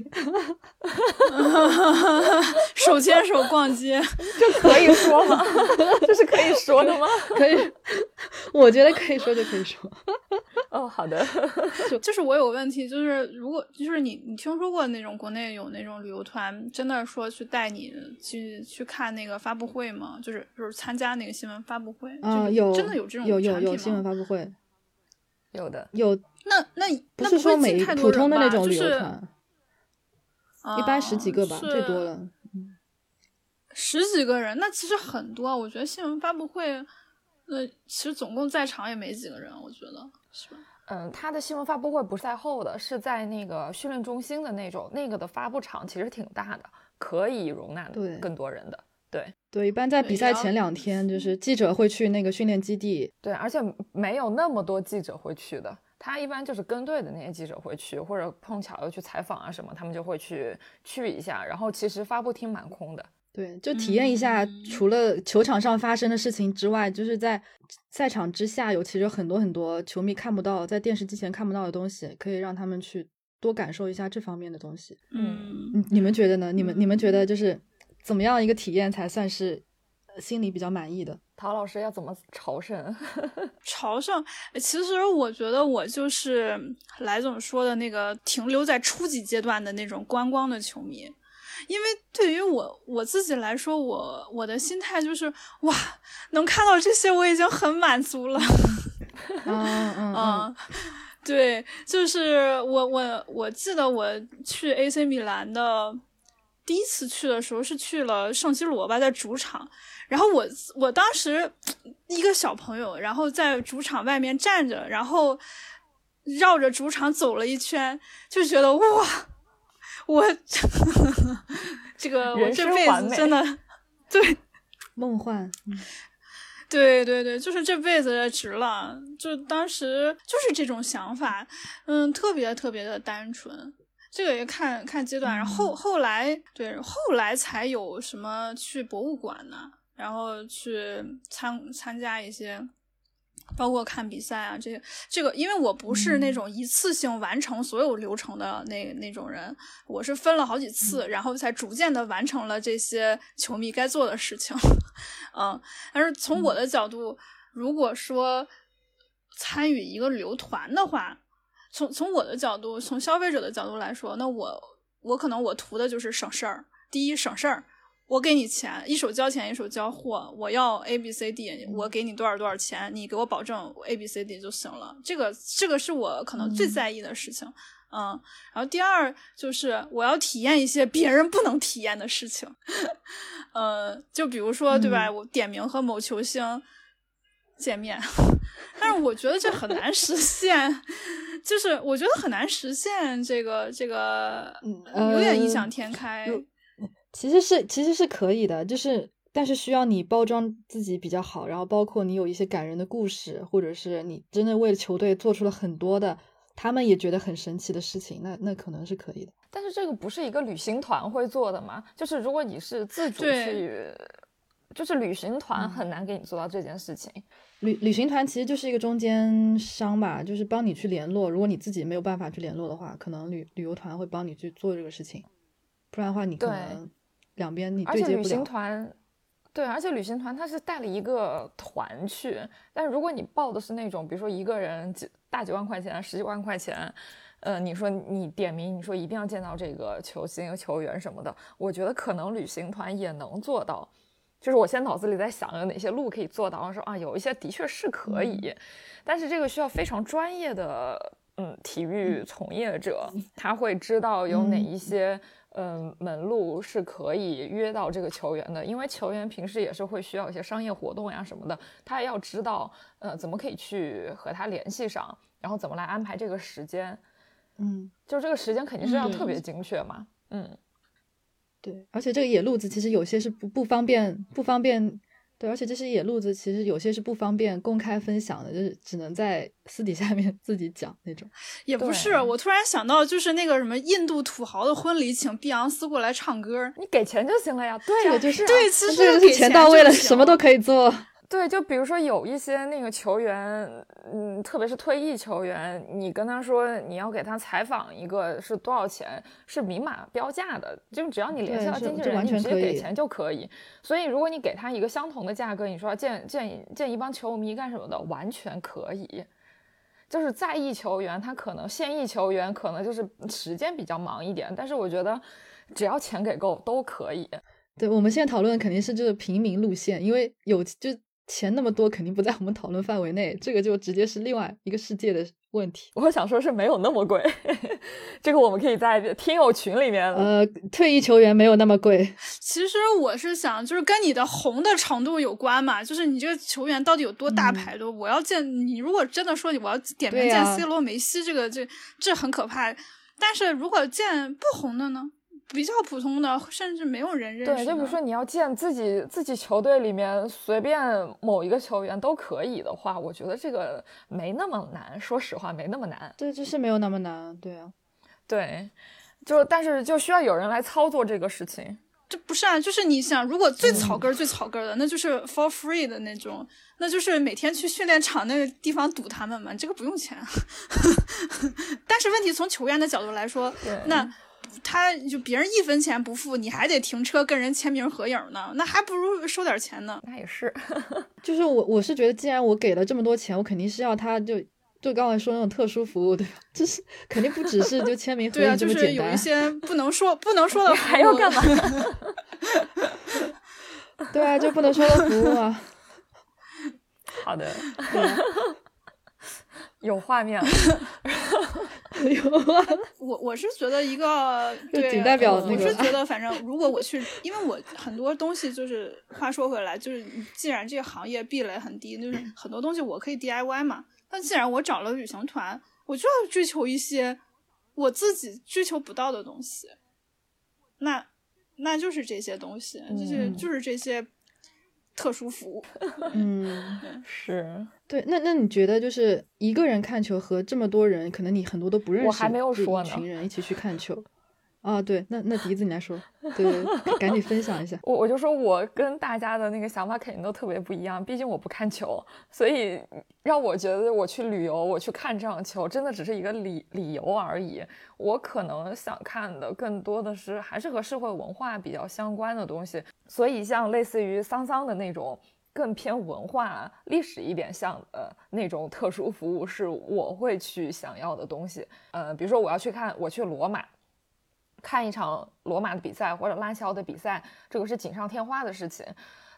手牵手逛街，这可以说吗？这是可以说的吗？可以，我觉得可以说就可以说。哦，好的。就是我有问题，就是如果就是你你听说过那种国内有那种旅游团，真的说去带你去去看那个发布会吗？就是就是参加那个新闻发布会？啊，有真的有这种有有有新闻发布会，有的有。那那不是说每普通的那种旅游团，一般十几个吧，最多了。十几个人，那其实很多。我觉得新闻发布会，那其实总共在场也没几个人，我觉得是吧？嗯，他的新闻发布会不是在后的，是在那个训练中心的那种，那个的发布场其实挺大的，可以容纳更多人的。对对，一般在比赛前两天，就是记者会去那个训练基地。对，而且没有那么多记者会去的。他一般就是跟队的那些记者会去，或者碰巧要去采访啊什么，他们就会去去一下。然后其实发布厅蛮空的，对，就体验一下除了球场上发生的事情之外，就是在赛场之下有其实很多很多球迷看不到，在电视机前看不到的东西，可以让他们去多感受一下这方面的东西。嗯，你们觉得呢？你们你们觉得就是怎么样一个体验才算是心里比较满意的？陶老师要怎么朝圣？朝圣，其实我觉得我就是来总说的那个停留在初级阶段的那种观光的球迷，因为对于我我自己来说，我我的心态就是哇，能看到这些我已经很满足了。嗯嗯嗯，对，就是我我我记得我去 AC 米兰的第一次去的时候是去了圣西罗吧，在主场。然后我我当时一个小朋友，然后在主场外面站着，然后绕着主场走了一圈，就觉得哇，我 这个我这辈子真的 对梦幻，对对对，就是这辈子值了。就当时就是这种想法，嗯，特别特别的单纯。这个也看看阶段，然后后来对后来才有什么去博物馆呢？然后去参参加一些，包括看比赛啊，这些这个，因为我不是那种一次性完成所有流程的那那种人，我是分了好几次，然后才逐渐的完成了这些球迷该做的事情。嗯，但是从我的角度，如果说参与一个旅游团的话，从从我的角度，从消费者的角度来说，那我我可能我图的就是省事儿，第一省事儿。我给你钱，一手交钱一手交货。我要 A B C D，我给你多少多少钱，你给我保证 A B C D 就行了。这个这个是我可能最在意的事情，嗯。然后第二就是我要体验一些别人不能体验的事情，呃，就比如说对吧？我点名和某球星见面，但是我觉得这很难实现，就是我觉得很难实现这个这个，有点异想天开。其实是其实是可以的，就是但是需要你包装自己比较好，然后包括你有一些感人的故事，或者是你真的为了球队做出了很多的，他们也觉得很神奇的事情，那那可能是可以的。但是这个不是一个旅行团会做的嘛？就是如果你是自主去，就是旅行团很难给你做到这件事情。旅旅行团其实就是一个中间商吧，就是帮你去联络。如果你自己没有办法去联络的话，可能旅旅游团会帮你去做这个事情，不然的话你可能。两边你而且旅行团，对，而且旅行团他是带了一个团去，但是如果你报的是那种，比如说一个人几大几万块钱、十几万块钱，呃，你说你点名，你说一定要见到这个球星、球员什么的，我觉得可能旅行团也能做到，就是我现在脑子里在想有哪些路可以做到，然后说啊，有一些的确是可以，但是这个需要非常专业的嗯体育从业者，他会知道有哪一些嗯门路是可以约到这个球员的，因为球员平时也是会需要一些商业活动呀什么的，他也要知道呃怎么可以去和他联系上，然后怎么来安排这个时间，嗯，就这个时间肯定是要嗯特别精确嘛，嗯。对，而且这个野路子其实有些是不不方便不方便，对，而且这些野路子其实有些是不方便公开分享的，就是只能在 私底下面自己讲那种。也不是，我突然想到，就是那个什么印度土豪的婚礼，请碧昂斯过来唱歌。你给钱就行了呀，对呀，这个就是啊对，其实这个给是钱到位了，什么都可以做。对，就比如说有一些那个球员，嗯，特别是退役球员，你跟他说你要给他采访一个是多少钱，是明码标价的，就只要你联系到经纪人，你完全直接给钱就可以。所以如果你给他一个相同的价格，你说要见见见一帮球迷干什么的，完全可以。就是在役球员，他可能现役球员可能就是时间比较忙一点，但是我觉得只要钱给够都可以。对，我们现在讨论肯定是就是平民路线，因为有就钱那么多，肯定不在我们讨论范围内，这个就直接是另外一个世界的问题。我想说是没有那么贵，这个我们可以在听友群里面。呃，退役球员没有那么贵，其实我是想，就是跟你的红的程度有关嘛，就是你这个球员到底有多大牌的。我要见你，如果真的说我要点名见 C 罗、梅西，这个这这很可怕。但是如果见不红的呢，比较普通的，甚至没有人认识，对，就比如说你要见自己自己球队里面随便某一个球员都可以的话，我觉得这个没那么难。说实话，没那么难。对，这是没有那么难，对啊。对，就但是就需要有人来操作这个事情。这不是啊，就是你想，如果最嗯草根儿、最草根儿的，那就是 for free 的那种，那就是每天去训练场那个地方堵他们嘛，这个不用钱。但是问题从球员的角度来说，那他就别人一分钱不付，你还得停车跟人签名合影呢，那还不如收点钱呢。那也是。就是我我是觉得，既然我给了这么多钱，我肯定是要他就就刚才说那种特殊服务，对吧？就是肯定不只是就签名合 对啊，影这就是么简单。有一些不能说不能说的服务，还要干嘛？对啊，就不能说的服务啊。好的，有画面了。有啊，我我是觉得一个 对，代表我那个我是觉得，反正如果我去，因为我很多东西就是话说回来，就是既然这个行业壁垒很低，就是很多东西我可以 DIY 嘛。但既然我找了旅行团，我就要追求一些我自己追求不到的东西，那那就是这些东西，就是嗯就是这些特殊服务。嗯，是对。那那你觉得就是一个人看球和这么多人，可能你很多都不认识，我还没有说呢一群人一起去看球。啊，对，那那笛子你来说，对，赶紧分享一下。我我就说，我跟大家的那个想法肯定都特别不一样，毕竟我不看球，所以让我觉得我去旅游，我去看这场球，真的只是一个理理由而已。我可能想看的更多的是还是和社会文化比较相关的东西，所以像类似于桑桑的那种。更偏文化历史一点像呃那种特殊服务是我会去想要的东西。呃，比如说我要去看，我去罗马，看一场罗马的比赛或者拉齐奥的比赛，这个是锦上添花的事情。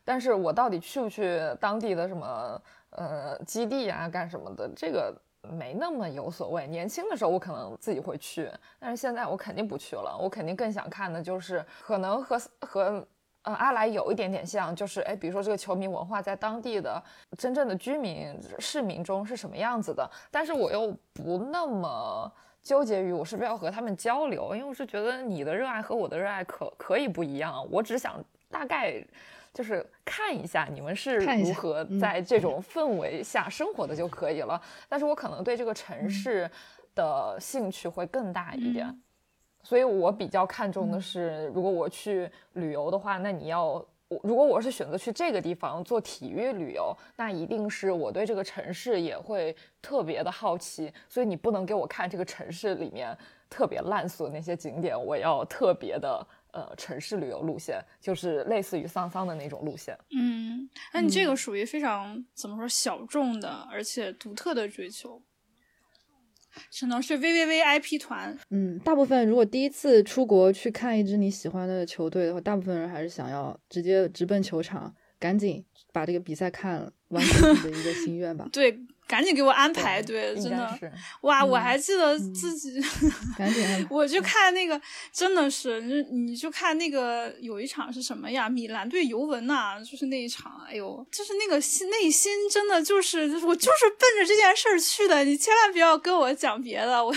但是我到底去不去当地的什么呃基地啊，干什么的，这个没那么有所谓。年轻的时候我可能自己会去，但是现在我肯定不去了。我肯定更想看的就是可能和和。呃，阿莱有一点点像，就是哎，比如说这个球迷文化在当地的真正的居民市民中是什么样子的，但是我又不那么纠结于我是不是要和他们交流，因为我是觉得你的热爱和我的热爱可可以不一样，我只想大概就是看一下你们是如何嗯在。这种氛围下生活的就可以了，但是我可能对这个城市的兴趣会更大一点。嗯。所以我比较看重的是，如果我去旅游的话，那你要我如果我是选择去这个地方做体育旅游，那一定是我对这个城市也会特别的好奇，所以你不能给我看这个城市里面特别烂俗的那些景点，我要特别的呃城市旅游路线，就是类似于桑桑的那种路线。嗯，那你这个属于非常怎么说小众的，而且独特的追求。只能是 VVVIP 团。嗯，大部分如果第一次出国去看一支你喜欢的球队的话，大部分人还是想要直接直奔球场，赶紧把这个比赛看了，完成自己的一个心愿吧。对。赶紧给我安排，对，真的，哇！我还记得自己，赶紧。我就看那个，真的是，你你就看那个有一场是什么呀？米兰对尤文呐，就是那一场，哎呦，就是那个心内心真的就是，我就是奔着这件事儿去的。你千万不要跟我讲别的，我，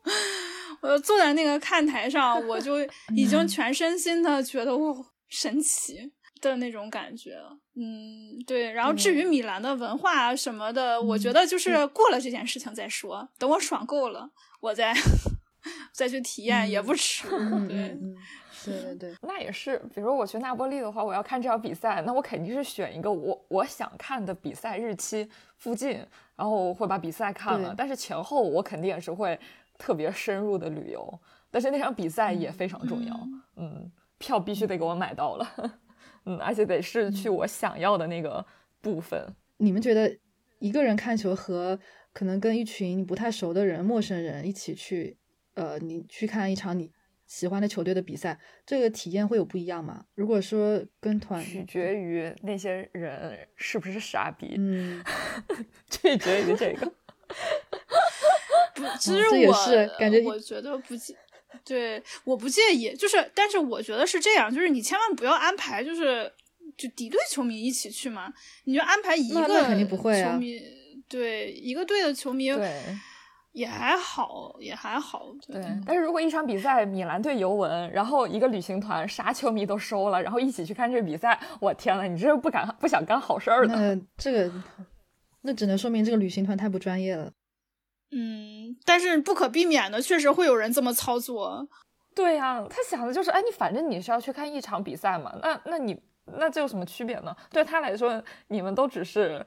我坐在那个看台上，我就已经全身心的觉得哇，神奇。的那种感觉，嗯，对。然后至于米兰的文化什么的，我觉得就是过了这件事情再说。等我爽够了，我再再去体验也不迟。对，对对对，那也是。比如我去那波利的话，我要看这场比赛，那我肯定是选一个我我想看的比赛日期附近，然后会把比赛看了。但是前后我肯定也是会特别深入的旅游。但是那场比赛也非常重要，嗯，票必须得给我买到了。嗯，而且得是去我想要的那个部分。你们觉得一个人看球和可能跟一群不太熟的人、陌生人一起去，呃，你去看一场你喜欢的球队的比赛，这个体验会有不一样吗？如果说跟团，取决于那些人是不是傻逼。嗯，取决于这个。不，其实我感觉我觉得不。对，我不介意，就是，但是我觉得是这样，就是你千万不要安排，就是就敌对球迷一起去嘛，你就安排一个肯定不会球迷，对，一个队的球迷，对，也还好，也还好，对。但是如果一场比赛米兰对尤文，然后一个旅行团啥球迷都收了，然后一起去看这个比赛，我天呐，你这是不敢不想干好事儿的，这个，那只能说明这个旅行团太不专业了。嗯，但是不可避免的，确实会有人这么操作。对呀，他想的就是，哎，你反正你是要去看一场比赛嘛，那那你那这有什么区别呢？对他来说，你们都只是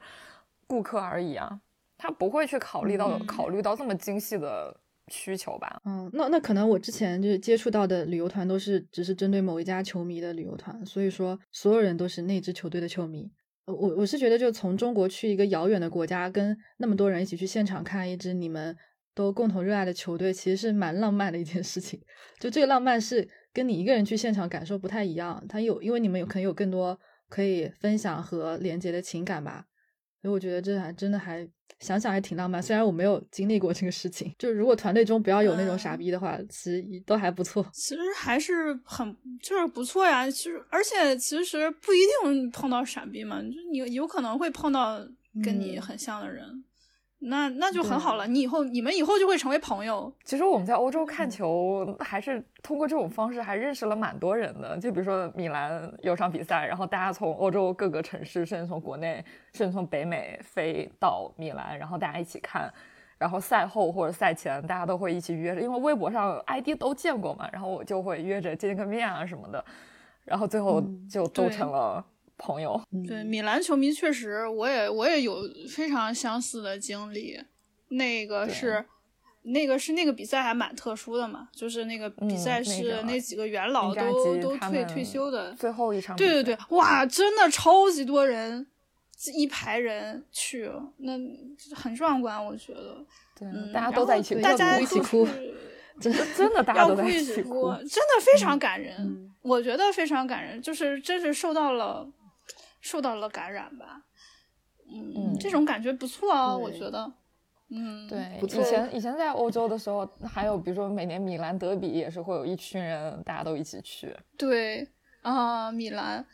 顾客而已啊，他不会去考虑到考虑到这么精细的需求吧？嗯，那那可能我之前就是接触到的旅游团都是只是针对某一家球迷的旅游团，所以说所有人都是那支球队的球迷。我我是觉得，就从中国去一个遥远的国家，跟那么多人一起去现场看一支你们都共同热爱的球队，其实是蛮浪漫的一件事情。就这个浪漫是跟你一个人去现场感受不太一样，它有因为你们有可能有更多可以分享和连接的情感吧。所以我觉得这还真的还想想还挺浪漫，虽然我没有经历过这个事情。就如果团队中不要有那种傻逼的话，其实都还不错。其实还是很就是不错呀。其实而且其实不一定碰到傻逼嘛，就你有可能会碰到跟你很像的人。那那就很好了，你以后你们以后就会成为朋友。其实我们在欧洲看球，还是通过这种方式还认识了蛮多人的。就比如说米兰有场比赛，然后大家从欧洲各个城市，甚至从国内，甚至从北美飞到米兰，然后大家一起看。然后赛后或者赛前，大家都会一起约着，因为微博上 ID 都见过嘛，然后我就会约着见个面啊什么的。然后最后就都成了。朋友，对米兰球迷确实，我也我也有非常相似的经历。那个是，那个是那个比赛还蛮特殊的嘛，就是那个比赛是那几个元老都都退退休的最后一场。对对对，哇，真的超级多人，一排人去，那很壮观，我觉得。对，大家都在一起，大家一起哭，真的真的大家都在一起哭，真的非常感人，我觉得非常感人，就是真是受到了。受到了感染吧，嗯，这种感觉不错啊，我觉得，嗯，对，以前以前在欧洲的时候，还有比如说每年米兰德比也是会有一群人，大家都一起去，对啊，米兰。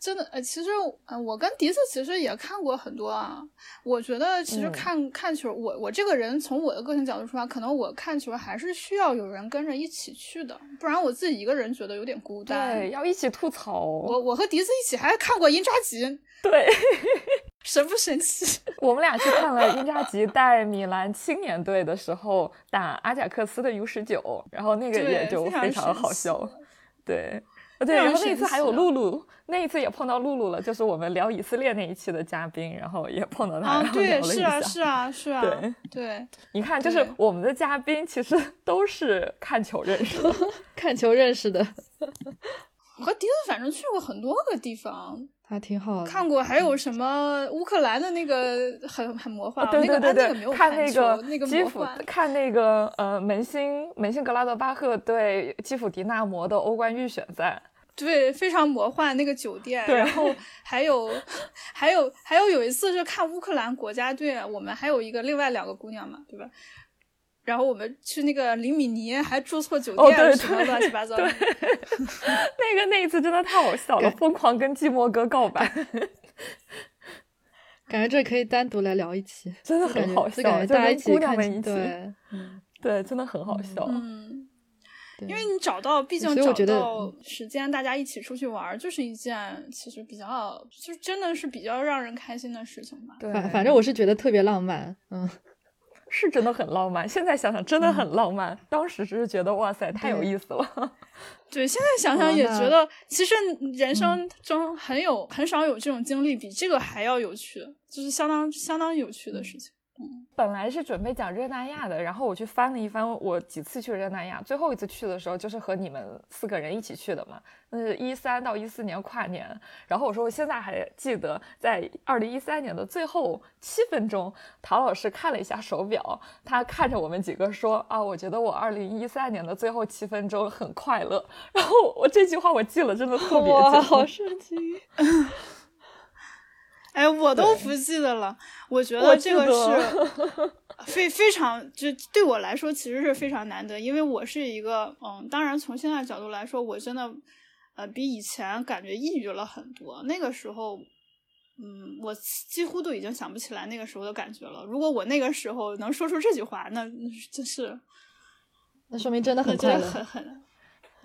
真的，呃，其实，呃，我跟迪斯其实也看过很多啊。我觉得，其实看看球，我我这个人从我的个性角度出发，可能我看球还是需要有人跟着一起去的，不然我自己一个人觉得有点孤单。对，要一起吐槽。我我和迪斯一起还看过因扎吉，对，神不神奇？我们俩去看了因扎吉带米兰青年队的时候打阿贾克斯的 U 十九，然后那个也就非常好笑，对。对，然后那一次还有露露，那一次也碰到露露了，就是我们聊以色列那一期的嘉宾，然后也碰到他，然后聊了一下。是啊，是啊，是啊。对对，你看，就是我们的嘉宾其实都是看球认识的，看球认识的。我和迪子反正去过很多个地方，还挺好的。看过还有什么乌克兰的那个很很魔幻，对对对对，看那个那个基辅，看那个呃门兴门兴格拉德巴赫对基辅迪纳摩的欧冠预选赛。对，非常魔幻那个酒店，然后还有，还有，还有有一次是看乌克兰国家队，我们还有一个另外两个姑娘嘛，对吧？然后我们去那个林米尼，还住错酒店，什么乱七八糟。那个那一次真的太好笑了，疯狂跟寂寞哥告白，感觉这可以单独来聊一期，真的很好笑，大家一起看，对，嗯，对，真的很好笑，嗯。因为你找到，毕竟找到时间，大家一起出去玩，就是一件其实比较，就真的是比较让人开心的事情吧。反反正我是觉得特别浪漫，嗯，是真的很浪漫。现在想想真的很浪漫，当时只是觉得哇塞，太有意思了。对，现在想想也觉得，其实人生中很有很少有这种经历比这个还要有趣，就是相当相当有趣的事情。本来是准备讲热那亚的，然后我去翻了一翻，我几次去热那亚，最后一次去的时候就是和你们四个人一起去的嘛，那是一三到一四年跨年。然后我说我现在还记得，在二零一三年的最后七分钟，陶老师看了一下手表，他看着我们几个说啊，我觉得我二零一三年的最后七分钟很快乐。然后我这句话我记了，真的特别哇，好神奇。哎，我都不记得了。我觉得这个是 非非常，就对我来说其实是非常难得，因为我是一个，嗯，当然从现在角度来说，我真的，呃，比以前感觉抑郁了很多。那个时候，嗯，我几乎都已经想不起来那个时候的感觉了。如果我那个时候能说出这句话，那真是，那说明真的很快乐，很很。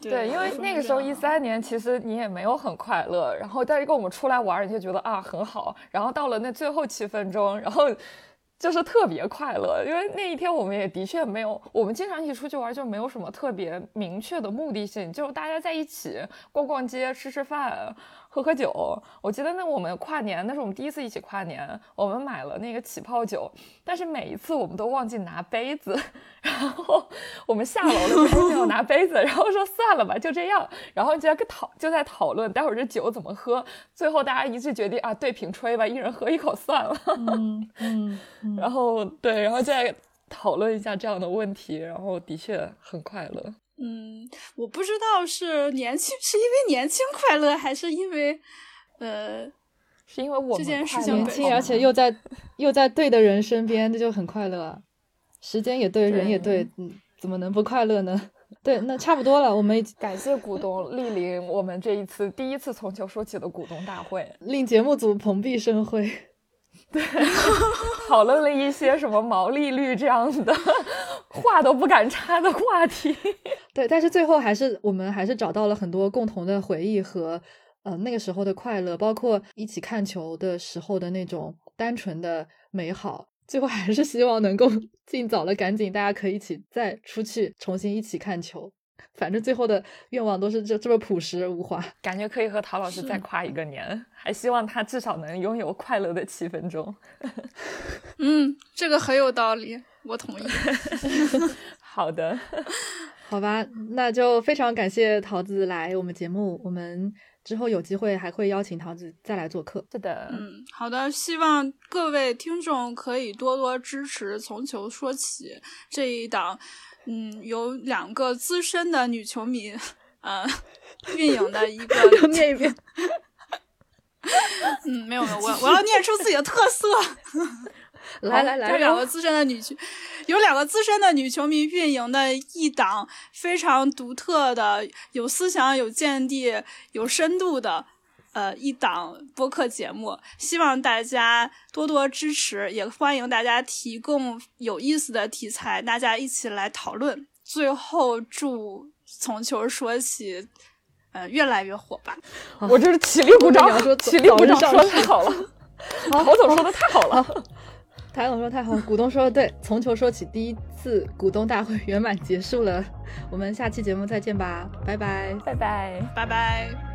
对，因为那个时候一三年，其实你也没有很快乐，然后但是跟我们出来玩，你就觉得啊很好，然后到了那最后七分钟，然后 就是特别快乐，因为那一天我们也的确没有，我们经常一起出去玩，就没有什么特别明确的目的性，就是大家在一起逛逛街、吃吃饭。喝喝酒，我记得那我们跨年，那是我们第一次一起跨年，我们买了那个起泡酒，但是每一次我们都忘记拿杯子，然后我们下楼了就没有拿杯子，然后说算了吧，就这样，然后就在讨就在讨论待会儿这酒怎么喝，最后大家一致决定啊对瓶吹吧，一人喝一口算了，嗯 嗯，然后对，然后再讨论一下这样的问题，然后的确很快乐。嗯，我不知道是年轻是因为年轻快乐，还是因为，呃，是因为我这件事情年轻，而且又在又在对的人身边，这就很快乐。时间也对，人也对，嗯，怎么能不快乐呢？对，那差不多了，我们 感谢股东莅临我们这一次第一次从球说起的股东大会，令节目组蓬荜生辉。对，讨论了一些什么毛利率这样子的话都不敢插的话题。对，但是最后还是我们还是找到了很多共同的回忆和呃那个时候的快乐，包括一起看球的时候的那种单纯的美好。最后还是希望能够 尽早的赶紧，大家可以一起再出去重新一起看球。反正最后的愿望都是这这么朴实无华，感觉可以和陶老师再跨一个年，还希望他至少能拥有快乐的七分钟。嗯，这个很有道理，我同意。好的，好吧，那就非常感谢桃子来我们节目，我们之后有机会还会邀请桃子再来做客。是的，嗯，好的，希望各位听众可以多多支持《从球说起》这一档。嗯，有两个资深的女球迷，呃，运营的一个，念一遍。嗯，没有没有，我我要念出自己的特色。来来来，有两个资深的女球，有两个资深的女球迷运营的一档非常独特的、有思想、有见地、有深度的。呃，一档播客节目，希望大家多多支持，也欢迎大家提供有意思的题材，大家一起来讨论。最后，祝从球说起，呃，越来越火吧！我这是起立鼓掌，起立鼓掌，说的太好了，陶总说的太好了，台总说太好，股东说的对，从球说起，第一次股东大会圆满结束了，我们下期节目再见吧，拜拜，拜拜，拜拜。